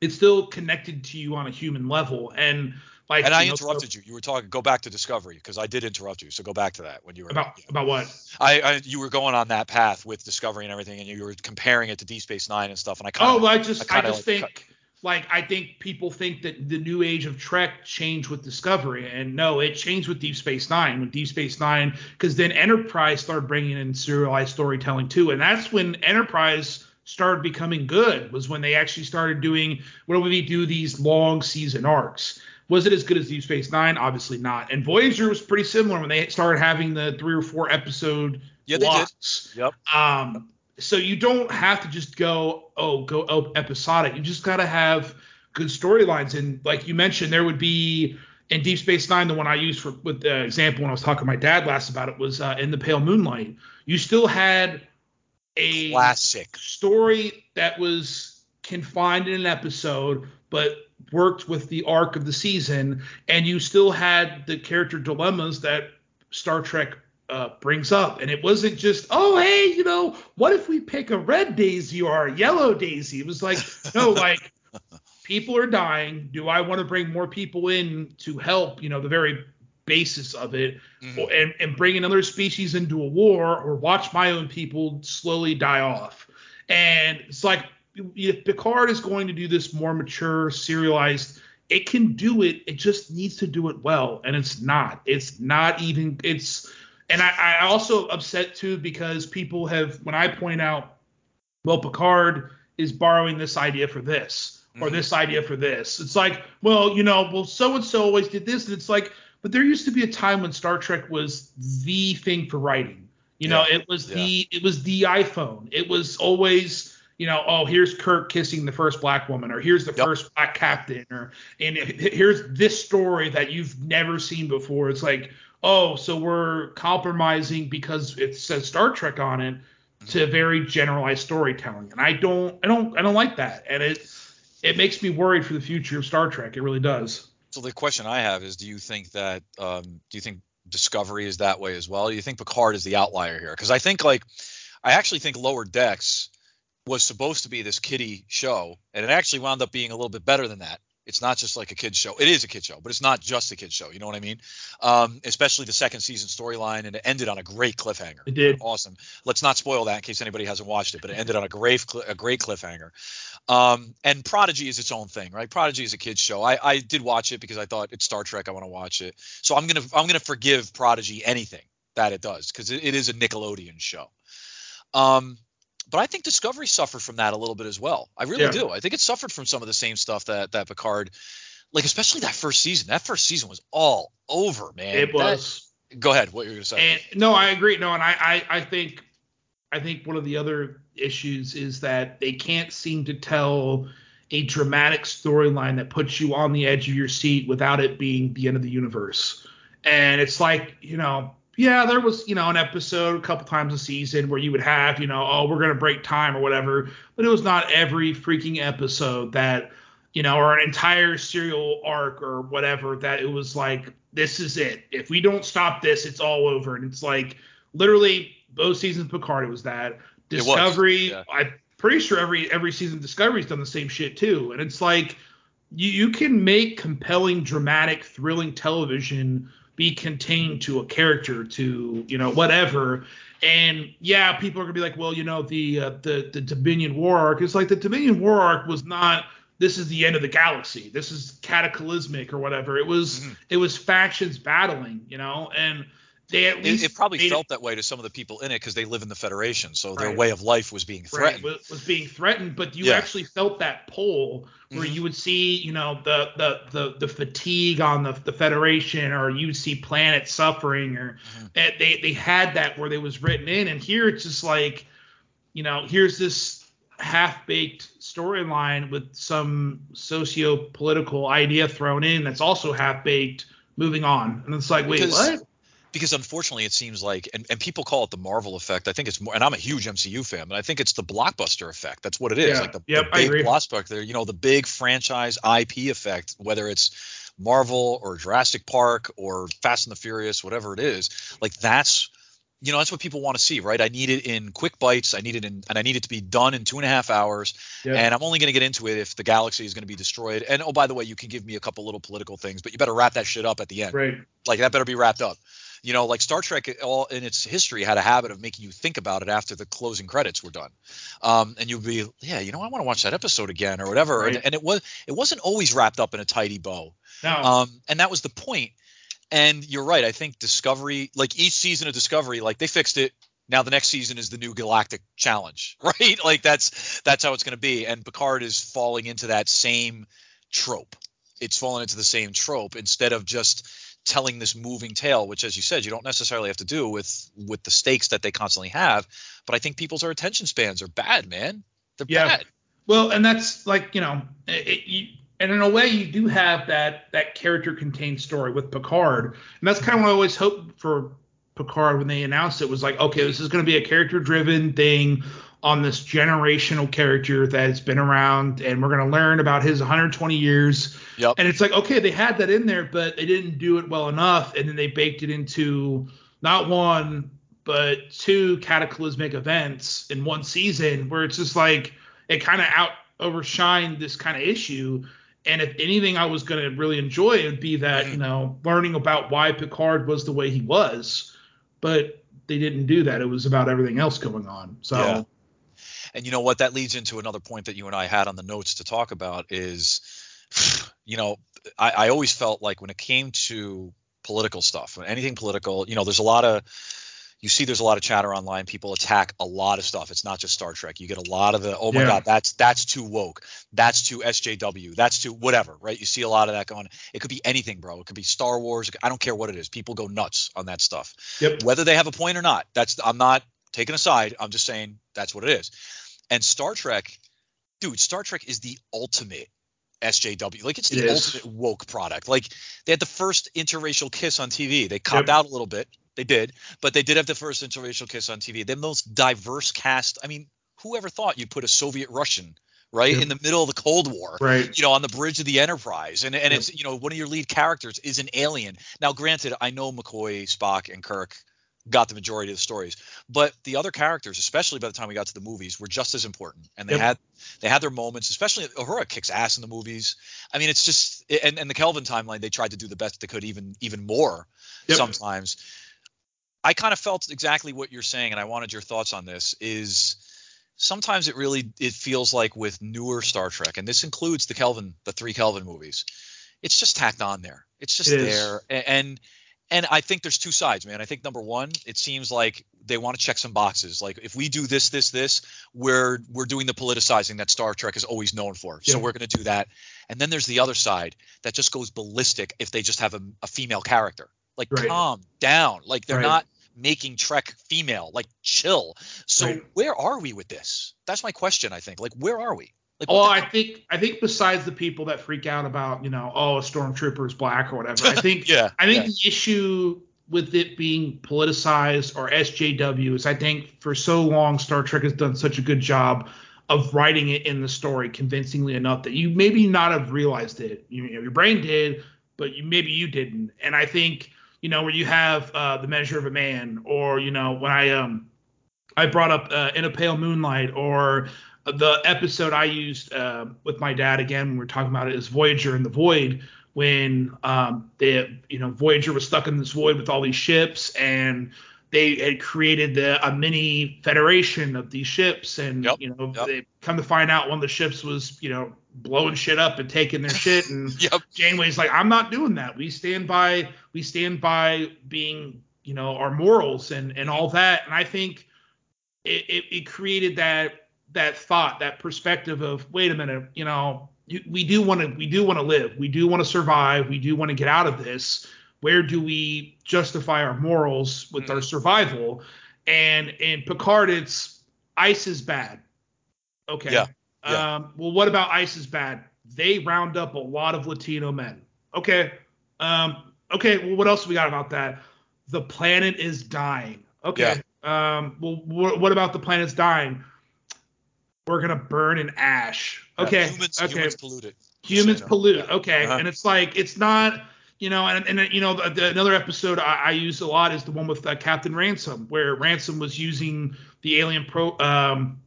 it still connected to you on a human level. And like and I you know, interrupted you. You were talking. Go back to Discovery because I did interrupt you. So go back to that when you were about yeah. about what? I, I you were going on that path with Discovery and everything, and you were comparing it to Deep Space Nine and stuff. And I kind Oh, well, I just I I, just like, think like I think people think that the new age of Trek changed with Discovery, and no, it changed with Deep Space Nine. With Deep Space Nine, because then Enterprise started bringing in serialized storytelling too, and that's when Enterprise started becoming good. Was when they actually started doing what would we do these long season arcs. Was it as good as Deep Space Nine? Obviously not. And Voyager was pretty similar when they started having the three or four episode Yeah, they did. blocks. Yep. Um, so you don't have to just go, oh, go oh, episodic. You just got to have good storylines. And like you mentioned, there would be in Deep Space Nine, the one I used for with the example when I was talking to my dad last about it was uh, in the Pale Moonlight. You still had a classic. story that was confined in an episode, but worked with the arc of the season, and you still had the character dilemmas that Star Trek uh, brings up. And it wasn't just, oh, hey, you know, what if we pick a red daisy or a yellow daisy? It was like, no, like people are dying. Do I want to bring more people in to help? You know, the very basis of it, Mhm. or, and and bring another species into a war, or watch my own people slowly die off. And it's like if Picard is going to do this more mature, serialized, it can do it. It just needs to do it well, and it's not. It's not even. It's and I, I also upset too because people have when I point out, well, Picard is borrowing this idea for this or Mhm. this idea for this. It's like, well, you know, well, so and so always did this, and it's like, but there used to be a time when Star Trek was the thing for writing. You know, it was the it was the iPhone. It was always you know, oh, here's Kirk kissing the first black woman, or here's the Yep. first black captain, or and here's this story that you've never seen before. It's like, oh, so we're compromising because it says Star Trek on it to very generalized storytelling, and I don't, I don't, I don't like that, and it it makes me worried for the future of Star Trek. It really does. So the question I have is, do you think that um, do you think Discovery is that way as well? Do you think Picard is the outlier here? Because I think like I actually think Lower Decks was supposed to be this kiddie show, and it actually wound up being a little bit better than that. It's not just like a kid show. It is a kid show, but it's not just a kid show. You know what I mean? Um, especially the second season storyline, and it ended on a great cliffhanger. It did. Awesome. Let's not spoil that in case anybody hasn't watched it, but it ended on a great, a great cliffhanger. Um, and Prodigy is its own thing, right? Prodigy is a kids show. I, I did watch it because I thought it's Star Trek. I want to watch it. So I'm gonna I'm gonna forgive Prodigy anything that it does because it, it is a Nickelodeon show. Um, but I think Discovery suffered from that a little bit as well. I really Yeah. do. I think it suffered from some of the same stuff that that Picard, like especially that first season. That first season was all over, man. it That- was. go ahead. What you're gonna say? And no, I agree. No, and I, I, I think, I think one of the other issues is that they can't seem to tell a dramatic storyline that puts you on the edge of your seat without it being the end of the universe. And it's like, you know, yeah, there was, you know, an episode a couple times a season where you would have, you know, oh, we're gonna break time or whatever, but it was not every freaking episode that, you know, or an entire serial arc or whatever that it was like, this is it. If we don't stop this, it's all over. And it's like literally both seasons of Picard, it was that. It was, Discovery, yeah. I'm pretty sure every every season of Discovery's done the same shit too. And it's like you, you can make compelling, dramatic, thrilling television be contained to a character, to you know whatever. And yeah, people are gonna be like, well, you know, the uh, the the Dominion War arc is like the Dominion War arc was not. This is the end of the galaxy. This is cataclysmic or whatever. It was Mhm. it was factions battling, you know, and they at it, least it probably made felt that way to some of the people in it because they live in the Federation, so their way of life was being right, threatened. was, was being threatened, but you Yeah. actually felt that pull where Mhm. you would see, you know, the the the, the fatigue on the, the Federation, or you see planets suffering, or Mhm. they they had that where they was written in, and here it's just like, you know, here's this half baked storyline with some socio political idea thrown in that's also half baked. Moving on, and it's like, wait, Because- what? Because unfortunately it seems like and, and people call it the marvel effect i think it's more and i'm a huge mcu fan but i think it's the blockbuster effect that's what it is Yeah. like the, Yep, the big blockbuster you know the big franchise ip effect whether it's marvel or jurassic park or fast and the furious whatever it is like that's you know that's what people want to see right i need it in quick bites i need it in and i need it to be done in two and a half hours Yeah. and i'm only going to get into it if the galaxy is going to be destroyed and oh by the way you can give me a couple little political things but you better wrap that shit up at the end Right. like that better be wrapped up. You know, like Star Trek, all in its history, had a habit of making you think about it after the closing credits were done, um, and you'd be, yeah, you know, I want to watch that episode again or whatever. Right. And, and it was, it wasn't always wrapped up in a tidy bow, Now, um, and that was the point. And you're right. I think Discovery, like each season of Discovery, like they fixed it. Now the next season is the new Galactic Challenge, right? Like that's that's how it's going to be. And Picard is falling into that same trope. It's fallen into the same trope instead of just telling this moving tale, which, as you said, you don't necessarily have to do with with the stakes that they constantly have. But I think people's attention spans are bad, man. They're Yeah. bad. Well, and that's like you know, it, you, and in a way, you do have that that character contained story with Picard, and that's kind of what I always hoped for Picard when they announced it was like, okay, this is going to be a character driven thing on this generational character that's been around, and we're going to learn about his 120 years. Yep. And it's like, okay, they had that in there, but they didn't do it well enough, and then they baked it into not one but two cataclysmic events in one season, where it's just like it kind of out overshine this kind of issue. And if anything, I was going to really enjoy it would be that Mhm. you know learning about why Picard was the way he was, but they didn't do that. It was about everything else going on. So Yeah. And you know what? That leads into another point that you and I had on the notes to talk about is, you know, I, I always felt like when it came to political stuff, anything political, you know, there's a lot of, you see, there's a lot of chatter online. People attack a lot of stuff. It's not just Star Trek. You get a lot of the, oh my Yeah. God, that's that's too woke. That's too SJW. That's too whatever, right? You see a lot of that going. It could be anything, bro. It could be Star Wars. I don't care what it is. People go nuts on that stuff yep, whether they have a point or not. That's I'm not taking a side. I'm just saying that's what it is. And Star Trek, dude, Star Trek is the ultimate SJW. Like it's the It ultimate woke product. Like they had the first interracial kiss on TV. They copped Yep. out a little bit. They did, but they did have the first interracial kiss on TV. The most diverse cast. I mean, whoever thought you'd put a Soviet Russian right Yep. in the middle of the Cold War? right. you know, on the bridge of the Enterprise, and and Yep. it's you know one of your lead characters is an alien. Now, granted, I know McCoy, Spock, and Kirk got the majority of the stories, but the other characters, especially by the time we got to the movies, were just as important, and they Yep. had they had their moments. Especially Uhura kicks ass in the movies. I mean, it's just and and the Kelvin timeline, they tried to do the best they could, even even more Yep. sometimes. I kind of felt exactly what you're saying, and I wanted your thoughts on this. Is sometimes it really it feels like with newer Star Trek, and this includes the Kelvin, the three Kelvin movies, it's just tacked on there. It's just It there, A- and and I think there's two sides, man. I think number one, it seems like they want to check some boxes. Like if we do this, this, this, we're we're doing the politicizing that Star Trek is always known for. So we're going to do that. And then there's the other side that just goes ballistic if they just have a, a female character. Like Right. calm down. Like they're Right. not making Trek female. Like chill. So Right. where are we with this? That's my question. I think. Like where are we? Like the I think I think besides the people that freak out about you know oh a stormtrooper is black or whatever, I think yeah. I think yeah. the issue with it being politicized or SJW is I think for so long Star Trek has done such a good job of writing it in the story convincingly enough that you maybe not have realized it. You, you know, your brain did, but you maybe you didn't. And I think you know where you have uh, the Measure of a Man, or you know when I um I brought up uh, In a Pale Moonlight, or the episode I used uh, with my dad again when we are talking about it is Voyager in the Void when um, they, you know, Voyager was stuck in this void with all these ships, and they had created the, a mini federation of these ships, and Yep, you know, yep. they come to find out one of the ships was, you know, blowing shit up and taking their shit, and Yep. Janeway's like, I'm not doing that. We stand by, we stand by being, you know, our morals and and all that, and I think it, it, it created that that thought, that perspective of, wait a minute, you know, you, we do want to we do want to live, we do want to survive, we do want to get out of this. Where do we justify our morals with our survival? And in Picard, it's ice is bad. Okay. Yeah, yeah. Um, well, what about ice is bad? They round up a lot of Latino men. Okay. Um, okay. Well, what else we got about that? The planet is dying. Okay. Um, well, wh- what about the planet's dying? We're gonna burn in ash. Okay. Humans, okay. humans polluted. Humans Just so you know. pollute. Yeah. Okay. Uh-huh. And it's like it's not. You know, and, and you know, the, the, another episode I, I use a lot is the one with uh, Captain Ransom, where Ransom was using the alien pro um,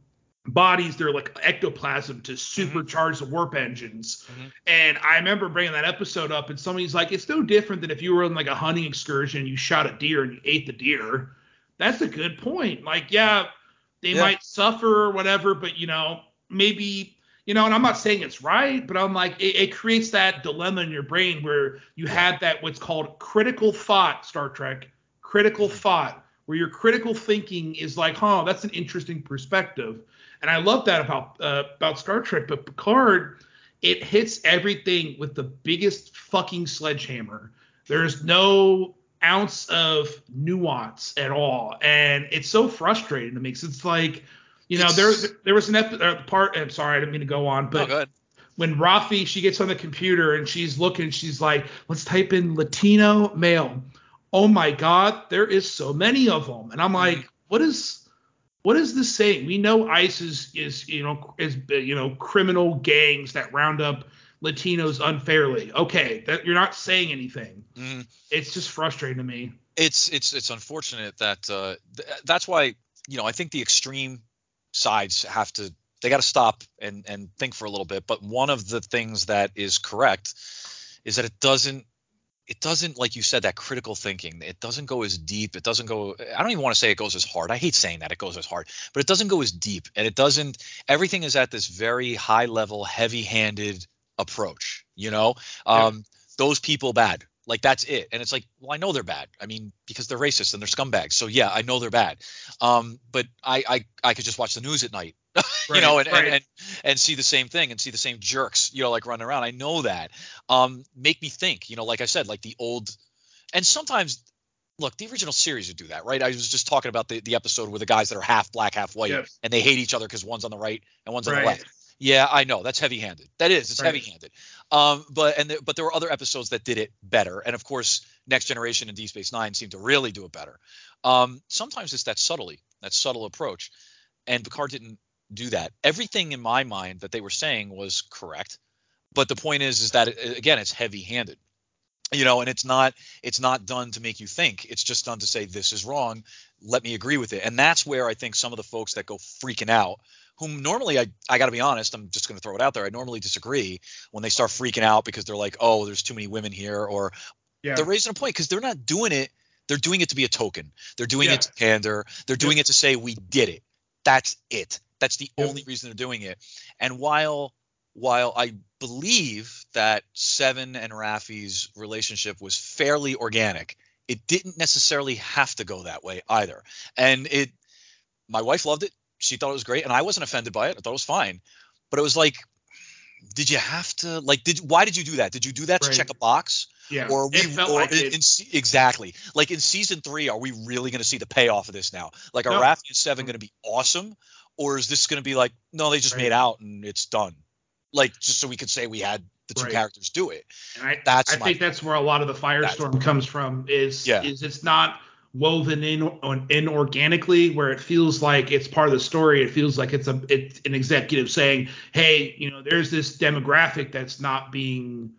bodies, they're like ectoplasm, to supercharge the warp engines. Mhm. And I remember bringing that episode up, and somebody's like, "It's no different than if you were on like a hunting excursion, you shot a deer and you ate the deer." That's a good point. Like, yeah, they Yeah. might suffer or whatever, but you know, maybe you know, and I'm not saying it's right, but I'm like, it, it creates that dilemma in your brain where you have that what's called critical thought, Star Trek, critical Mhm. thought, where your critical thinking is like, huh, that's an interesting perspective. And I love that about uh, about Star Trek, but Picard, it hits everything with the biggest fucking sledgehammer. There's no ounce of nuance at all, and it's so frustrating to me because it's like, you know, there It's- there was an ep- uh, part. I'm sorry, I didn't mean to go on, Oh, but go when Raffi she gets on the computer and she's looking, she's like, let's type in Latino male. Oh my God, there is so many of them, and I'm like, what is what is this saying? We know ICE is is you know is you know criminal gangs that round up Latinos unfairly. Okay, that you're not saying anything. Mhm. It's just frustrating to me. it's it's it's unfortunate that uh, th- that's why you know I think the extreme sides have to they got to stop and and think for a little bit. But one of the things that is correct is that it doesn't it doesn't like you said that critical thinking it doesn't go as deep it doesn't go i don't even want to say it goes as hard i hate saying that it goes as hard but it doesn't go as deep and it doesn't everything is at this very high level heavy handed approach you know? Um those people bad. Like that's it. And it's like well i know they're bad. I mean because they're racist and they're scumbags. So yeah i know they're bad. Um but i i, I could just watch the news at night you know and, right. and and and see the same thing and see the same jerks you know like running around. I know that. Um make me think you know like i said like the old and sometimes look the original series would do that right? I was just talking about the, the episode where the guys that are half black half white Yep. and they hate each other because one's on the right and one's on the left yeah i know. That's heavy handed that is. It's Right. heavy handed um but and there, but there were other episodes that did it better. And of course next generation and deep space nine seem to really do it better. Um sometimes it's that subtly that subtle approach. And picard didn't do that. Everything in my mind that they were saying was correct. But the point is is that it, again it's heavy handed you know and it's not it's not done to make you think. It's just done to say this is wrong. Let me agree with it. And that's where i think some of the folks that go freaking out whom normally i i got to be honest i'm just going to throw it out there i normally disagree when they start freaking out because they're like oh there's too many women here or Yeah. they're raising a point because they're not doing it they're doing it to be a token. They're doing Yeah. it to pander. They're doing it to say we did it. That's it. That's the only reason they're doing it. And while while i believe that seven and raffi's relationship was fairly organic it didn't necessarily have to go that way either. And it my wife loved it she thought it was great and i wasn't offended by it i thought it was fine but it was like did you have to like did why did you do that did you do that to check a box yeah. or we it felt or like in, it. in exactly like in season three are we really going to see the payoff of this now like are No. Raffi and seven going to be awesome or is this going to be like no they just Right. made out and it's done like just so we could say we had the two Right. characters do it And I, that's I think that's where a lot of the firestorm comes from. Is Yeah. is it's not woven in on in organically where it feels like it's part of the story. It feels like it's a it's an executive saying, hey, you know, there's this demographic that's not being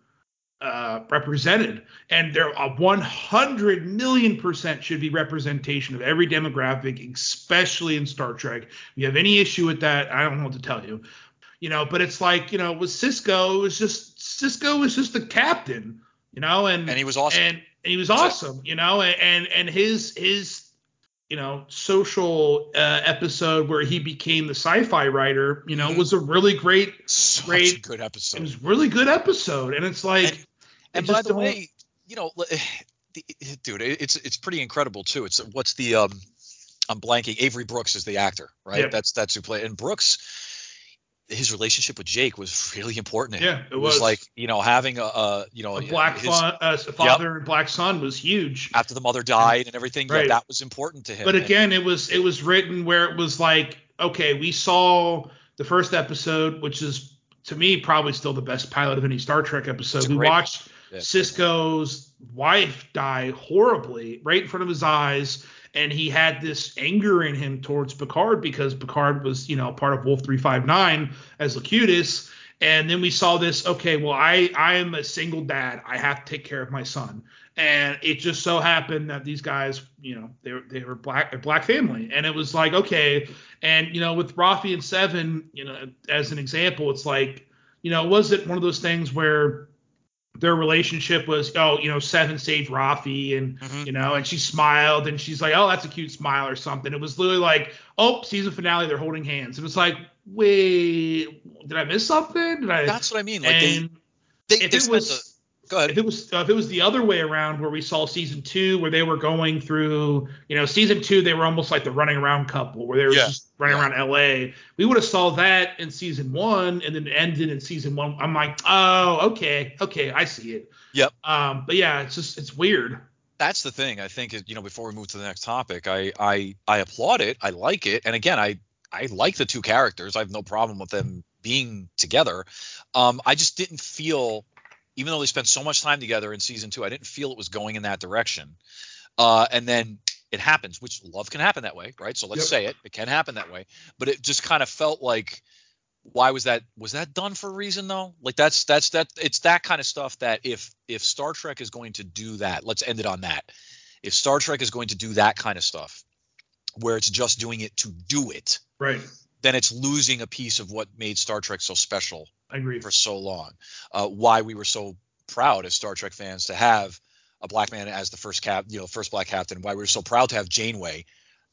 uh, represented, and there are 100 million percent should be representation of every demographic, especially in Star Trek. If you have any issue with that, I don't know what to tell you. You know, but it's like you know, with Sisko, it was just Sisko was just the captain, you know, and and he was awesome and, and he was awesome, you know, and and, his his you know social uh, episode where he became the sci-fi writer, you know, Mhm. was a really great. such great- good episode. It was really good episode, and it's like, And- and by the don't- way you know the, dude it's it's pretty incredible too it's what's the um i'm blanking avery brooks is the actor right Yeah. that's that's who played and brooks his relationship with jake was really important to him. yeah, it, it was, was, like you know having a, a you know a black his, fa- uh, father and black son was huge. after the mother died and everything Right. yeah that was important to him But And- again, it was it was written where it was like, okay, we saw the first episode, which is to me probably still the best pilot of any Star Trek episode. We watched Yeah, Sisko's wife die horribly right in front of his eyes, and he had this anger in him towards Picard because Picard was, you know, part of Wolf 359 as Locutus. And then we saw this, okay, well, I I am a single dad. I have to take care of my son. And it just so happened that these guys, you know, they were they were black a black family. And it was like, okay. And you know, with Raffi and Seven, you know, as an example, it's like, you know, was it one of those things where their relationship was, oh, you know, Seven saved Raffi and Mhm. you know, and she smiled and she's like, oh, that's a cute smile or something. It was literally like, oh, season finale, they're holding hands. It was like, wait, did I miss something? Did I? that's what i mean like they they, if they it was go ahead if it was if it was the other way around where we saw season two where they were going through you know season two they were almost like the running around couple where they were Yeah. just running Yeah. around LA we would have saw that in season one and then ended in season one I'm like oh okay okay I see it Yep. um but yeah it's just it's weird that's the thing. I think is, you know before we move to the next topic, I I I applaud it. I like it, and again, I I like the two characters. I have no problem with them being together. Um, I just didn't feel, even though they spent so much time together in season two, I didn't feel it was going in that direction. Uh, and then it happens, which love can happen that way, right? So let's Yep. say it, it can happen that way. But it just kind of felt like why was that was that done for a reason though like that's that's that it's that kind of stuff that if if star trek is going to do that let's end it on that if star trek is going to do that kind of stuff where it's just doing it to do it right then it's losing a piece of what made Star Trek so special I agree. for so long. Uh, why we were so proud as Star Trek fans to have a black man as the first cap, you know, first black captain. Why we were so proud to have Janeway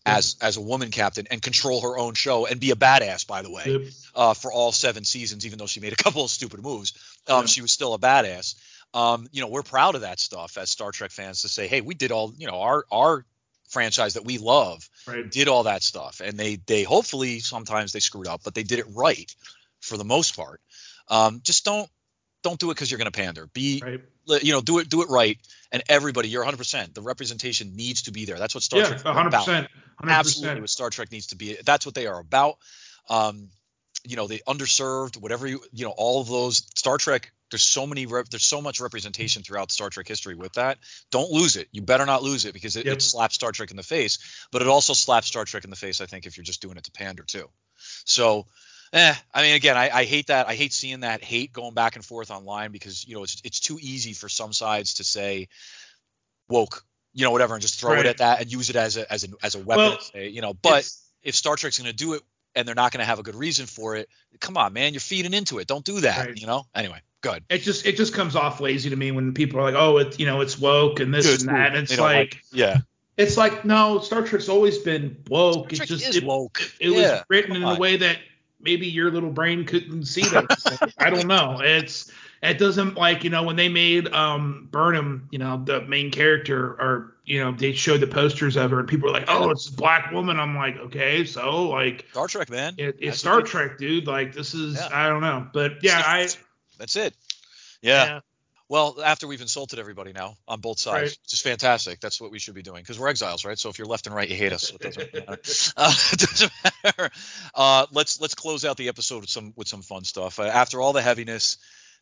as as a woman captain and control her own show and be a badass. By the way, Yep. uh, for all seven seasons, even though she made a couple of stupid moves, um, Yeah. she was still a badass. Um, you know, we're proud of that stuff as Star Trek fans to say, hey, we did all, you know, our our franchise that we love Right. did all that stuff, and they they hopefully sometimes they screwed up, but they did it right for the most part. Um, just don't don't do it because you're going to pander. Be Right. you know do it do it right, and everybody you're 100. percent The representation needs to be there. That's what Star Yeah. Trek is hundred about percent. Hundred absolutely what Star Trek needs to be. That's what they are about. Um, you know, the underserved, whatever you, you know, all of those Star Trek. There's so many, rep, there's so much representation throughout Star Trek history with that. Don't lose it. You better not lose it because it, Yep. it slaps Star Trek in the face. But it also slaps Star Trek in the face. I think if you're just doing it to pander too. So, eh, I mean, again, I, I hate that. I hate seeing that hate going back and forth online because you know it's it's too easy for some sides to say woke, you know, whatever, and just throw it at that and use it as a as a as a weapon. Well, you know, but if Star Trek's going to do it and they're not going to have a good reason for it, come on, man, you're feeding into it. Don't do that. Right. You know. Anyway, good. it just it just comes off lazy to me when people are like, oh, it's you know, it's woke and this Good, and that. And it's don't like, yeah, it's like no, Star Trek's always been woke. It's just it, woke. it yeah. was written in come a way that maybe your little brain couldn't see that. I don't know. It's it doesn't like you know when they made um Burnham, you know, the main character, or you know they showed the posters of her and people were like, oh, it's a black woman. I'm like, okay, so like Star Trek, man. it, it's That's Star Trek, dude. Like this is Yeah. I don't know, but yeah, I That's it. Yeah. Well, after we've insulted everybody now on both sides, Right. which is fantastic. That's what we should be doing because we're exiles, right? So if you're left and right, you hate us. So it doesn't matter. Uh, it doesn't matter. Uh, let's let's close out the episode with some with some fun stuff. Uh, after all the heaviness,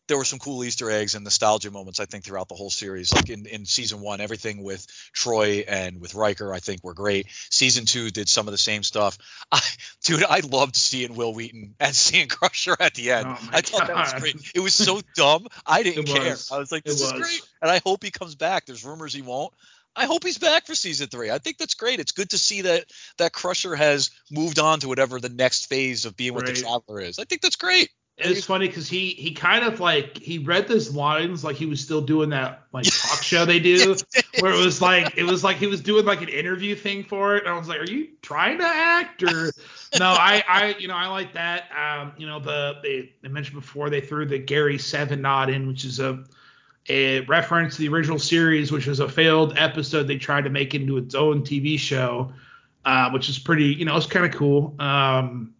there were some cool Easter eggs and nostalgia moments. I think throughout the whole series, like in, in season one, everything with Troi and with Riker, I think were great. Season two did some of the same stuff. I, dude, I loved seeing Wil Wheaton and seeing Crusher at the end. Oh I thought that was great. It was so dumb. I didn't care. I was like, this is great, and I hope he comes back. There's rumors he won't. I hope he's back for season three. I think that's great. It's good to see that that Crusher has moved on to whatever the next phase of being what the Traveler is. I think that's great. It's funny because he he kind of like he read those lines like he was still doing that like talk show they do where it was like it was like he was doing like an interview thing for it and I was like are you trying to act? Or no I I you know I like that um you know the they, they mentioned before they threw the Gary Seven nod in which is a a reference to the original series which was a failed episode they tried to make into its own TV show uh, which is pretty you know it's kind of cool um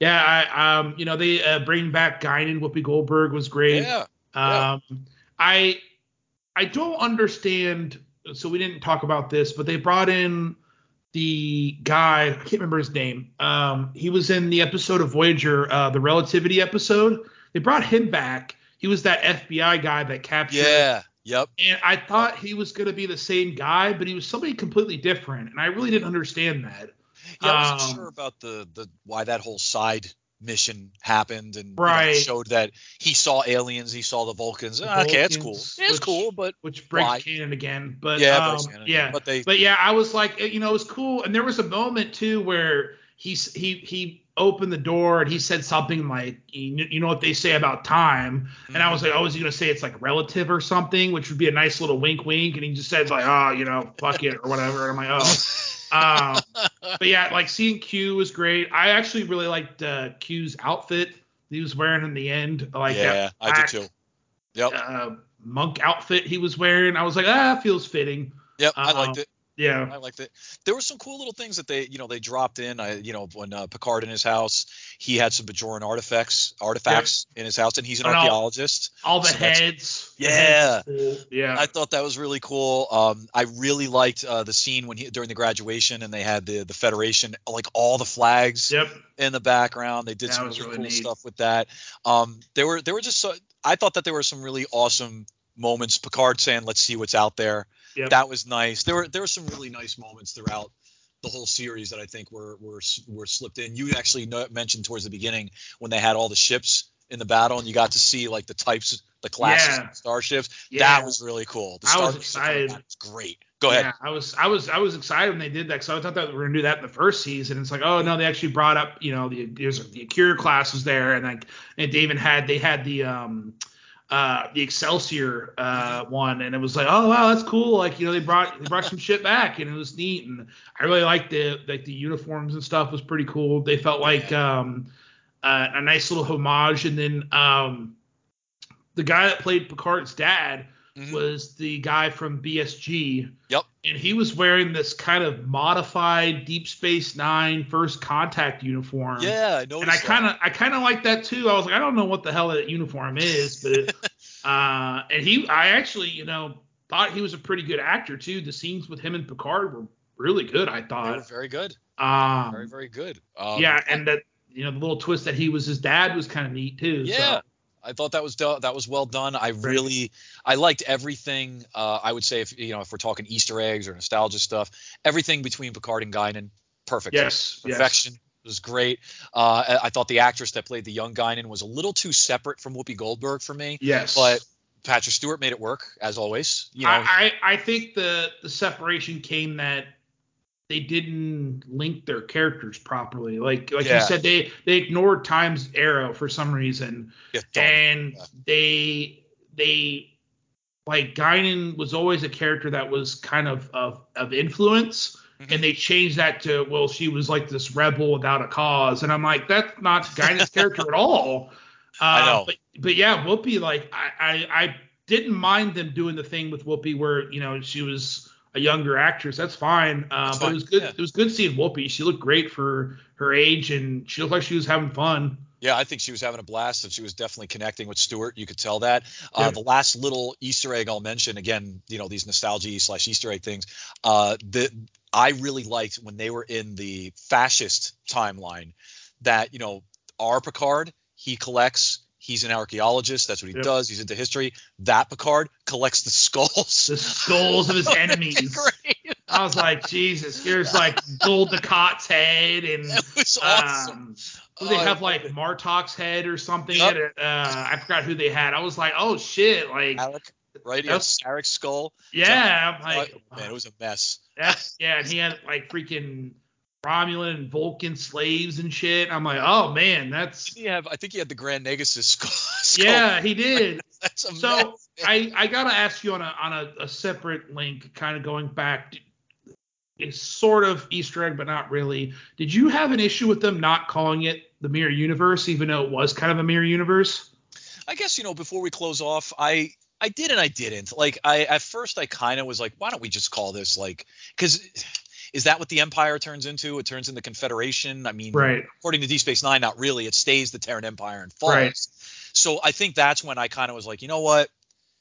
yeah, I, um, you know, they uh, bring back Guinan, Whoopi Goldberg was great. Yeah. yeah. Um, I, I don't understand. So we didn't talk about this, but they brought in the guy. I can't remember his name. Um, he was in the episode of Voyager, uh, the Relativity episode. They brought him back. He was that FBI guy that captured. Yeah. Yep. And I thought he was going to be the same guy, but he was somebody completely different, and I really didn't understand that. Yeah, I wasn't Um, sure about the the why that whole side mission happened and you know, showed that he saw aliens, he saw the Vulcans. Ah, okay, it's cool. Vulcans, it's cool, but which breaks Why? canon again. But yeah, um, Canon, yeah, But they but yeah, I was like, you know, it was cool. And there was a moment too where he's he he opened the door and he said something like, you you know what they say about time, and I was like, oh, is he gonna say it's like relative or something, which would be a nice little wink, wink, and he just said like, oh, you know, fuck it or whatever, and I'm like, oh. Um, but yeah, like seeing Q was great. I actually really liked uh, Q's outfit he was wearing in the end. Like yeah, that I black, do too. Yep. uh, monk outfit he was wearing. I was like, ah, feels fitting. Yep, I liked um, it. Yeah. I liked it. There were some cool little things that they, you know, they dropped in. I, you know, when uh, Picard in his house, he had some Bajoran artifacts, artifacts in his house, and he's an archaeologist. All the So heads. the Yeah. heads cool. Yeah. I thought that was really cool. Um, I really liked uh, the scene when he during the graduation and they had the the Federation, like all the flags yep. in the background. They did That some really, really cool neat. stuff with that. Um, there were there were just so, I thought that there were some really awesome moments. Picard saying, "Let's see what's out there." Yep. That was nice. There were there were some really nice moments throughout the whole series that I think were were were slipped in. You actually know, mentioned towards the beginning when they had all the ships in the battle and you got to see like the types, the classes Yeah. of starships. Yeah. That was really cool. The I was excited. that was great. Go Go ahead. Yeah, I was I was I was excited when they did that because I thought that we were gonna do that in the first season. It's like, oh no, they actually brought up, you know, the there's the Akira class was there, and like and they even had they had the um uh the Excelsior uh one, and it was like, oh wow, that's cool. Like you know they brought they brought some shit back, and it was neat, and I really liked the like the uniforms and stuff was pretty cool. They felt like um uh, a nice little homage, and then um the guy that played Picard's dad Mhm. was the guy from BSG. Yep. And he was wearing this kind of modified Deep Space Nine first contact uniform. Yeah, I noticed. And I kind of I kind of like that too. I was like, I don't know what the hell that uniform is, but it, uh, and he I actually you know thought he was a pretty good actor too. The scenes with him and Picard were really good. I thought. very good. Um, Very, very good. Um, yeah, and that you know the little twist that he was his dad was kind of neat too. Yeah. So. I thought that was do- that was well done. I really I liked everything. Uh, I would say if you know if we're talking Easter eggs or nostalgia stuff, everything between Picard and Guinan, perfect. Yes. yes. Perfection It was great. Uh, I, I thought the actress that played the young Guinan was a little too separate from Whoopi Goldberg for me, Yes. but Patrick Stewart made it work as always. You know, I, I I think the the separation came that they didn't link their characters properly. Like like Yeah. you said, they they ignored Time's Arrow for some reason, yeah, and Yeah. they they like Guinan was always a character that was kind of of, of influence. Mhm. And they changed that to well, she was like this rebel without a cause, and I'm like, that's not Guinan's character at all. Uh, I know. But, but yeah, Whoopi, like I, I I didn't mind them doing the thing with Whoopi where you know she was a younger actress. That's fine. Uh, That's but fine, it was good. yeah. It was good seeing Whoopi. She looked great for her age, and she looked like she was having fun. Yeah, I think she was having a blast and she was definitely connecting with Stewart. You could tell that. Uh, Yeah. The last little Easter egg I'll mention again, you know, these nostalgia slash Easter egg things. Uh, the I really liked when they were in the fascist timeline that you know our Picard he collects. He's an archaeologist. That's what he Yep. does. He's into history. That Picard collects the skulls. The skulls of his enemies. I was like, Jesus, here's like Gul Dukat's head, and was awesome. um, Oh, they have like. Martok's head or something. Yep. Uh, I forgot who they had. I was like, oh shit, like Alec, right? Has Sarek's skull. yeah, I'm like, Oh, man, it was a mess. That's yeah, and he had like freaking Romulan and Vulcan slaves and shit. I'm like, oh man, that's have? I think he had the Grand Negus' skull. skull. yeah, he did. That's So. I I gotta ask you on a on a, a separate link, kind of going back. It's sort of Easter egg, but not really. Did you have an issue with them not calling it the Mirror Universe, even though it was kind of a Mirror Universe? I guess you know before we close off, I I did and I didn't. Like I at first I kind of was like, why don't we just call this like because is that what the Empire turns into? It turns into Confederation. I mean, Right. according to Deep Space Nine, not really. It stays the Terran Empire and falls. Right. So I think that's when I kind of was like, you know what,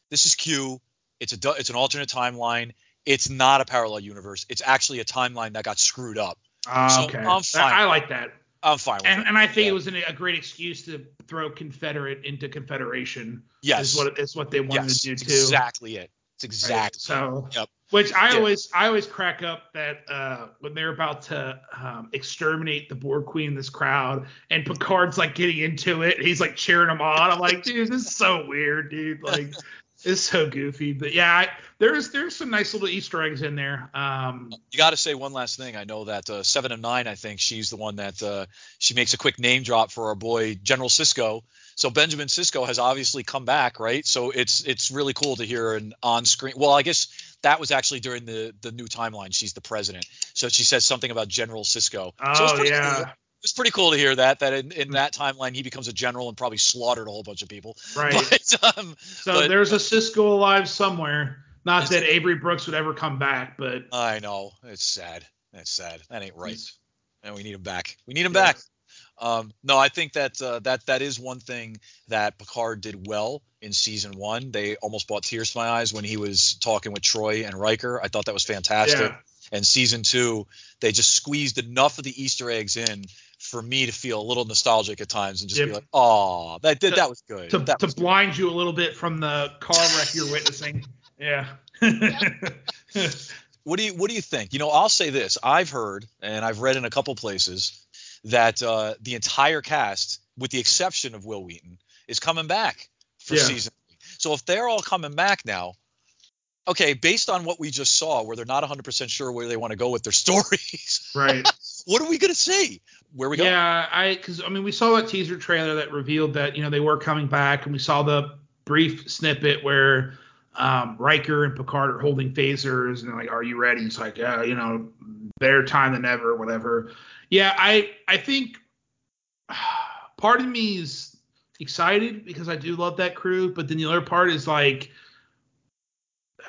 this is Q. It's a it's an alternate timeline. It's not a parallel universe. It's actually a timeline that got screwed up. Uh, So, okay, I'm fine. I, I like that. I'm fine with and, it. and I think Yeah. it was an, a great excuse to throw Confederate into Confederation. yes, is what is what they wanted yes, to do too. exactly it. It's Right? exactly. So, Yep. which I Yeah. always I always crack up that uh, when they're about to um, exterminate the Borg Queen in this crowd, and Picard's like getting into it, he's like cheering them on. I'm like, dude, this is so weird, dude. Like, it's so goofy. But yeah, I, there's there's some nice little Easter eggs in there. Um, You got to say one last thing. I know that uh, seven and nine. I think she's the one that uh, she makes a quick name drop for our boy General Sisko. So Benjamin Sisko has obviously come back, right? So it's it's really cool to hear an on screen. Well, I guess that was actually during the the new timeline. She's the president, so she says something about General Sisko. so it's oh yeah, cool. It's pretty cool to hear that that in, in that timeline he becomes a general and probably slaughtered a whole bunch of people. right. But um, so but- there's a Sisko alive somewhere. Not that Avery Brooks would ever come back, but I know it's sad. It's sad. That ain't right. and we need him back. We need him Yeah. back. Um, no, I think that uh, that that is one thing that Picard did well in season one. They almost brought tears to my eyes when he was talking with Troi and Riker. I thought that was fantastic. Yeah. And season two, they just squeezed enough of the Easter eggs in for me to feel a little nostalgic at times and just Yep. be like, "Oh, that did that was good." to, to was good." blind you a little bit from the car wreck you're witnessing. Yeah. What do you What do you think? You know, I'll say this: I've heard and I've read in a couple places that uh, the entire cast, with the exception of Wil Wheaton, is coming back for Yeah. season. Three. So if they're all coming back now, okay, based on what we just saw, where they're not 100% sure where they want to go with their stories, Right. what are we going to see? Where we go? Yeah, I because I mean we saw that teaser trailer that revealed that you know they were coming back, and we saw the brief snippet where um, Riker and Picard are holding phasers, and they're like, "Are you ready?" It's like, yeah, you know, better time than ever, whatever. Yeah, I I think part of me is excited because I do love that crew, but then the other part is like,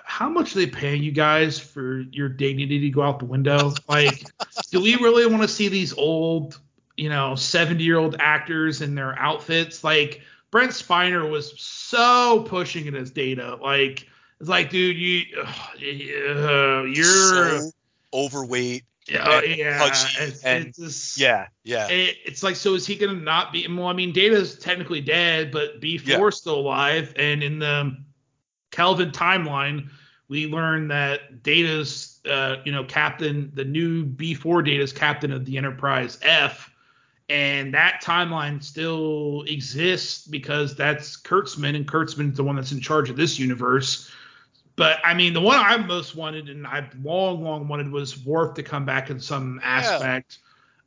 how much are they paying you guys for your dignity to go out the window? Like, do we really want to see these old, you know, 70 year old actors in their outfits? Like, Brent Spiner was so pushing it as data. Like, it's like, dude, you, uh, you're So overweight. Yeah, and yeah, it's, and- it's just- Yeah, yeah. it, it's like, so is he gonna not be? Well, I mean, Data's technically dead, but B4 Yeah. is still alive, and in the Kelvin timeline, we learn that Data's, uh, you know, captain, the new B4 Data's captain of the Enterprise F, and that timeline still exists because that's Kurtzman, and Kurtzman's the one that's in charge of this universe. But I mean, the one I most wanted, and I've long, long wanted, was Worf to come back in some aspect.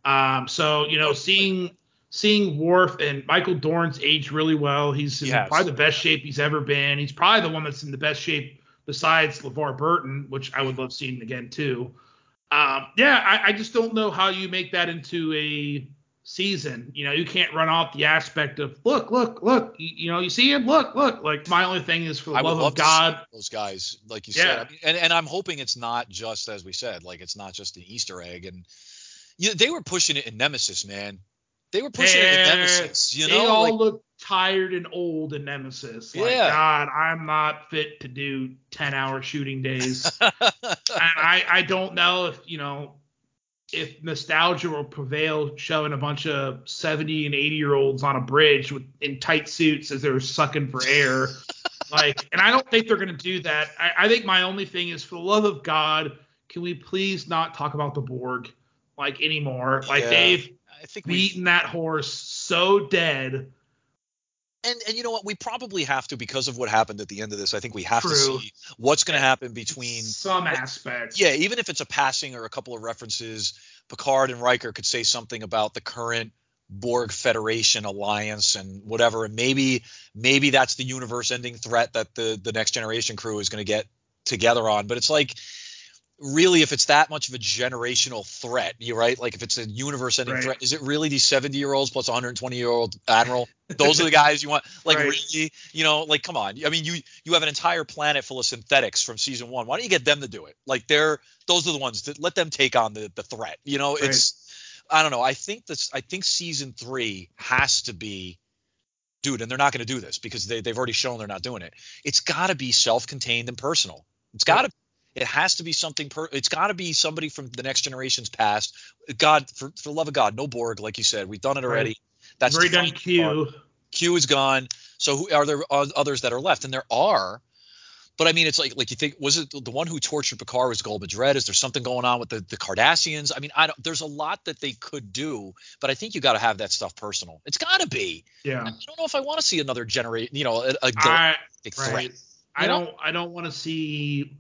Yeah. Um, so you know, seeing seeing Worf and Michael Dorn's age really well. He's in He probably the best shape he's ever been. He's probably the one that's in the best shape besides LeVar Burton, which I would love seeing again too. Um, yeah, I, I just don't know how you make that into a season. You know, you can't run off the aspect of look, look, look. You, you know, you see him, look, look. Like my only thing is for the I love, of God. those guys, like you Yeah. said. I mean, and, and I'm hoping it's not just as we said, like it's not just an Easter egg. And you, they were pushing it in Nemesis, man. They were pushing it in Nemesis. You know, they all like, look tired and old in Nemesis. Like, Yeah. God, I'm not fit to do 10 hour shooting days. and I, I don't know if, you know, if nostalgia will prevail showing a bunch of 70 and 80 year olds on a bridge with in tight suits as they're sucking for air. like, and I don't think they're going to do that. I, I think my only thing is, for the love of God, can we please not talk about the Borg like anymore? Like, Yeah. they've I think beaten that horse so dead. And and you know what? We probably have to because of what happened at the end of this. I think we have to see what's going to happen between some aspects Yeah, even if it's a passing or a couple of references, Picard and Riker could say something about the current Borg Federation alliance and whatever, and maybe maybe that's the universe-ending threat that the the next generation crew is going to get together on. But it's like really if it's that much of a generational threat you right? Like if it's a universe ending Right. threat is it really these 70 year olds plus 120 year old admiral? Those are the guys you want? Like Right. really? You know like come on. I mean you you have an entire planet full of synthetics from season one. Why don't you get them to do it? Like they're those are the ones that let them take on the the threat. You know Right. it's i don't know. I think this i think season three has to be dude and they're not going to do this because they, they've already shown they're not doing it. It's got to be self-contained and personal. It's got to it has to be something per it's got to be somebody from the next generation's past god for, for the love of god no borg like you said we've done it already that's Very done final part. Q. q is gone so who are there others that are left and there are but I mean, it's like like you think was it the one who tortured Picard was Gul Madred? Is there something going on with the, the Cardassians? I mean, I don't. There's a lot that they could do, but I think you got to have that stuff personal. It's got to be. Yeah. I don't know if I want to see another generation. you know, a, a I galactic threat. right. I know? don't I don't want to see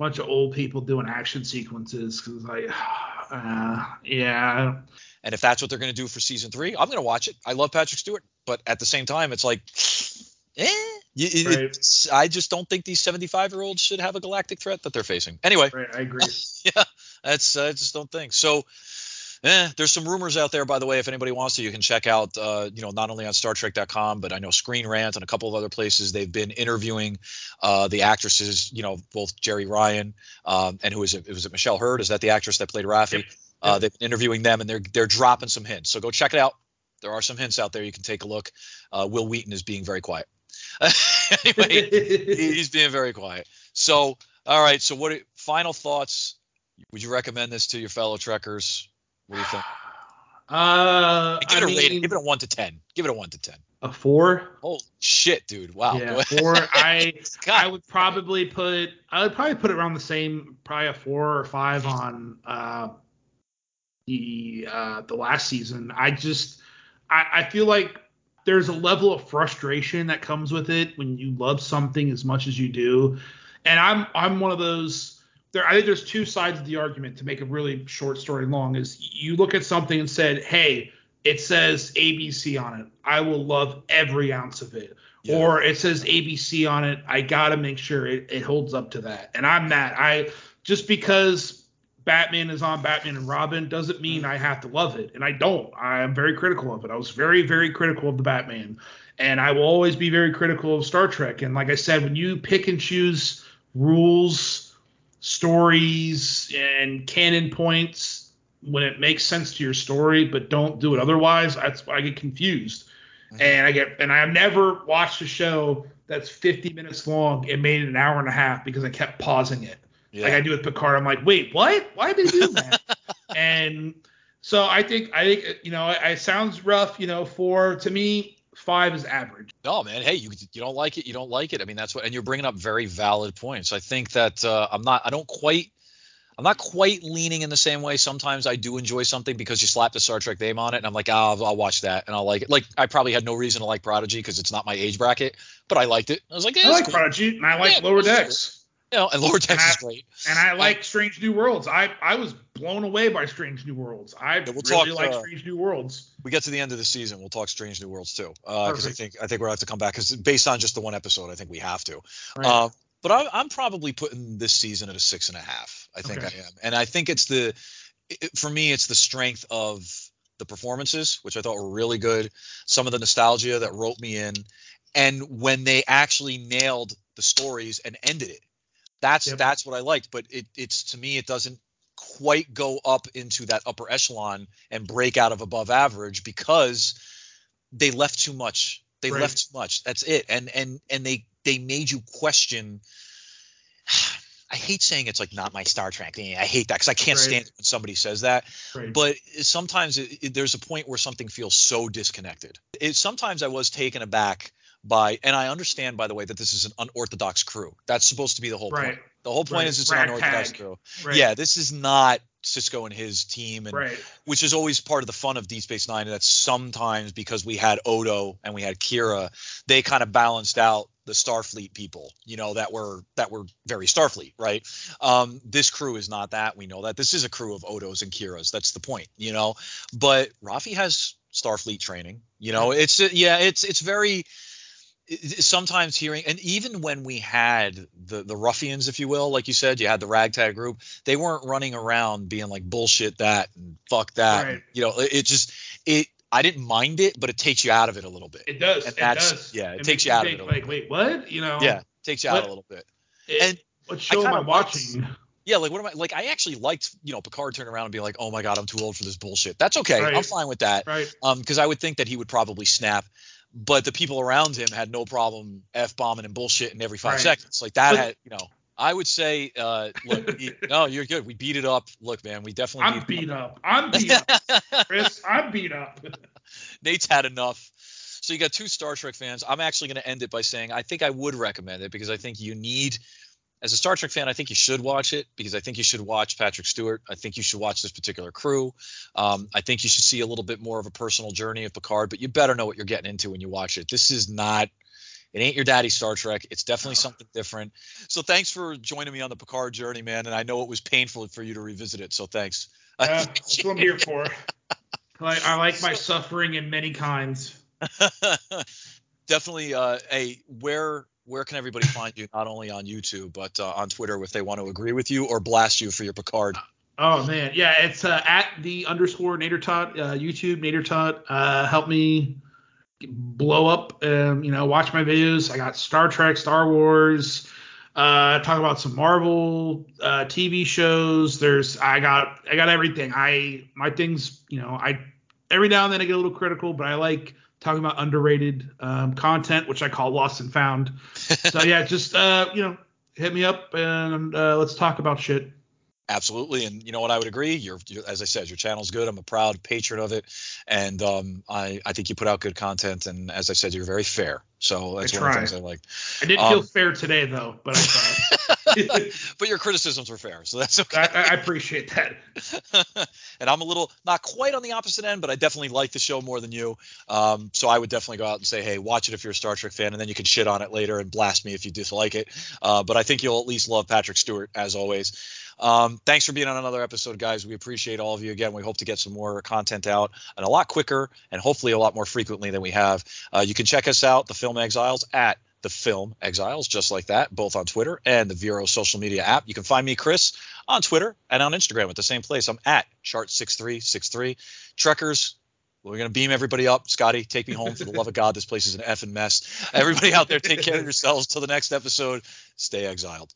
bunch of old people doing action sequences because like uh, yeah And if that's what they're going to do for season three, I'm going to watch it. I love Patrick Stewart, but at the same time, it's like, eh. It- Right. it's- I just don't think these 75 year olds should have a galactic threat that they're facing. Anyway, right I agree. yeah, that's I just don't think so. Eh, there's some rumors out there, by the way. If anybody wants to, you can check out, uh, you know, not only on Star StarTrek.com, but I know Screen Rant and a couple of other places. They've been interviewing uh, the actresses, you know, both Jeri Ryan um, and who is it? Was it Michelle Hurd? Is that the actress that played Raffi? Yep. Uh, they've been interviewing them, and they're they're dropping some hints. So go check it out. There are some hints out there. You can take a look. Uh, Wil Wheaton is being very quiet. anyway, he's being very quiet. So, all right. So, what? Final thoughts? Would you recommend this to your fellow trekkers? What do you think? Uh, Give it I a rating. Give it a one to ten. Give it a one to ten. a four. Oh shit, dude! Wow. Yeah, four. I I would probably put I would probably put it around the same, probably a four or five on uh, the uh, the last season. I just I, I feel like there's a level of frustration that comes with it when you love something as much as you do, And I'm I'm one of those. There, I think there's two sides of the argument to make a really short story long. Is you look at something and said, hey, it says ABC on it. I will love every ounce of it. Yeah. Or it says ABC on it. I gotta make sure it, it holds up to that. And I'm that. I just because Batman is on Batman and Robin doesn't mean I have to love it. And I don't. I am very critical of it. I was very, very critical of the Batman. And I will always be very critical of Star Trek. And like I said, when you pick and choose rules, stories, and canon points when it makes sense to your story, but don't do it otherwise, that's why I get confused. Mm-hmm. And I get and I've never watched a show that's 50 minutes long and made it an hour and a half because I kept pausing it. Yeah. Like I do with Picard. I'm like, wait, what? Why did they do that? and so I think I think you know it, it sounds rough. You know, for to me, five is average. No, man. Hey, you you don't like it, you don't like it. I mean, that's what, and you're bringing up very valid points. I think that uh, I'm not, I don't quite. I'm not quite leaning in the same way. Sometimes I do enjoy something because you slap the Star Trek name on it, and I'm like, oh, I'll, I'll watch that and I'll like it. Like I probably had no reason to like Prodigy because it's not my age bracket, but I liked it. I was like, yeah, I like cool. Prodigy and I like yeah, Lower Decks. Know, and Lower Decks is great. And I like Strange New Worlds. I I was blown away by Strange New Worlds. I yeah, we'll really talk, like uh, Strange New Worlds. We get to the end of the season, we'll talk Strange New Worlds too, because uh, I think I think we're gonna have to come back because based on just the one episode, I think we have to. Right. Uh, but I'm, I'm probably putting this season at a six and a half. I think okay. I am, and I think it's the it, for me it's the strength of the performances, which I thought were really good. Some of the nostalgia that wrote me in, and when they actually nailed the stories and ended it that's yep. that's what I liked, but it, it's to me it doesn't quite go up into that upper echelon and break out of above average because they left too much. They right. left too much. That's it. And and and they they made you question. I hate saying it's like not my Star Trek. Thing. I hate that because I can't right. stand it when somebody says that. Right. But sometimes it, it, there's a point where something feels so disconnected. It, sometimes I was taken aback by and I understand by the way that this is an unorthodox crew. That's supposed to be the whole right. point. The whole point right. is it's Rag an unorthodox tag. crew. Right. Yeah, this is not Sisko and his team and which is always part of the fun of Deep Space 9 and that sometimes because we had Odo and we had Kira, they kind of balanced out the Starfleet people, you know, that were that were very Starfleet, right? Um, this crew is not that. We know that this is a crew of Odos and Kiras. That's the point, you know. But Raffi has Starfleet training. You know, it's yeah, it's it's very sometimes hearing and even when we had the the ruffians if you will like you said you had the ragtag group they weren't running around being like bullshit that and fuck that right. you know it, it, just it i didn't mind it but it takes you out of it a little bit it does and it does yeah it, it takes you out think, of it like wait what you know yeah takes you what, out a little bit it, and what show am i watching yeah, like what am I like? I actually liked, you know, Picard turning around and being like, "Oh my god, I'm too old for this bullshit." That's okay. Right. I'm fine with that. Right. Um, because I would think that he would probably snap but the people around him had no problem f bombing and bullshitting every five right. seconds. Like that had, you know, I would say, uh, look, we, no, you're good. We beat it up. Look, man, we definitely. I'm beat, beat up. up. I'm beat up. Chris, I'm beat up. Nate's had enough. So you got two Star Trek fans. I'm actually going to end it by saying I think I would recommend it because I think you need as a Star Trek fan, I think you should watch it because I think you should watch Patrick Stewart. I think you should watch this particular crew. Um, I think you should see a little bit more of a personal journey of Picard, but you better know what you're getting into when you watch it. This is not. It ain't your daddy Star Trek. It's definitely something different. So thanks for joining me on the Picard journey, man. And I know it was painful for you to revisit it. So thanks. Uh, that's what I'm here for. I, I like my suffering in many kinds. definitely uh, a where where can everybody find you not only on YouTube but uh, on Twitter if they want to agree with you or blast you for your Picard? Oh man, yeah, it's uh, at the underscore Nader Tot uh, YouTube Nader Tot. Uh, help me blow up. Um, you know, watch my videos. I got Star Trek, Star Wars. Uh, talk about some Marvel uh, TV shows. There's I got I got everything. I my things. You know, I every now and then I get a little critical, but I like talking about underrated um, content, which I call lost and found. so yeah, just uh, you know, hit me up and uh, let's talk about shit. Absolutely, and you know what? I would agree. You're, you're, as I said, your channel's good. I'm a proud patron of it, and um, I I think you put out good content. And as I said, you're very fair. So that's I one try. of the things I like. I didn't um, feel fair today though, but I tried. but your criticisms were fair, so that's okay. I, I appreciate that. and I'm a little not quite on the opposite end, but I definitely like the show more than you. Um, so I would definitely go out and say, hey, watch it if you're a Star Trek fan, and then you can shit on it later and blast me if you dislike it. Uh, but I think you'll at least love Patrick Stewart as always. Um, thanks for being on another episode, guys. We appreciate all of you again. We hope to get some more content out and a lot quicker and hopefully a lot more frequently than we have. Uh, you can check us out, The Film Exiles, at the film Exiles, just like that, both on Twitter and the Vero social media app. You can find me, Chris, on Twitter and on Instagram at the same place. I'm at chart6363. Trekkers, we're going to beam everybody up. Scotty, take me home for the love of God. This place is an effing mess. Everybody out there, take care of yourselves. Till the next episode, stay exiled.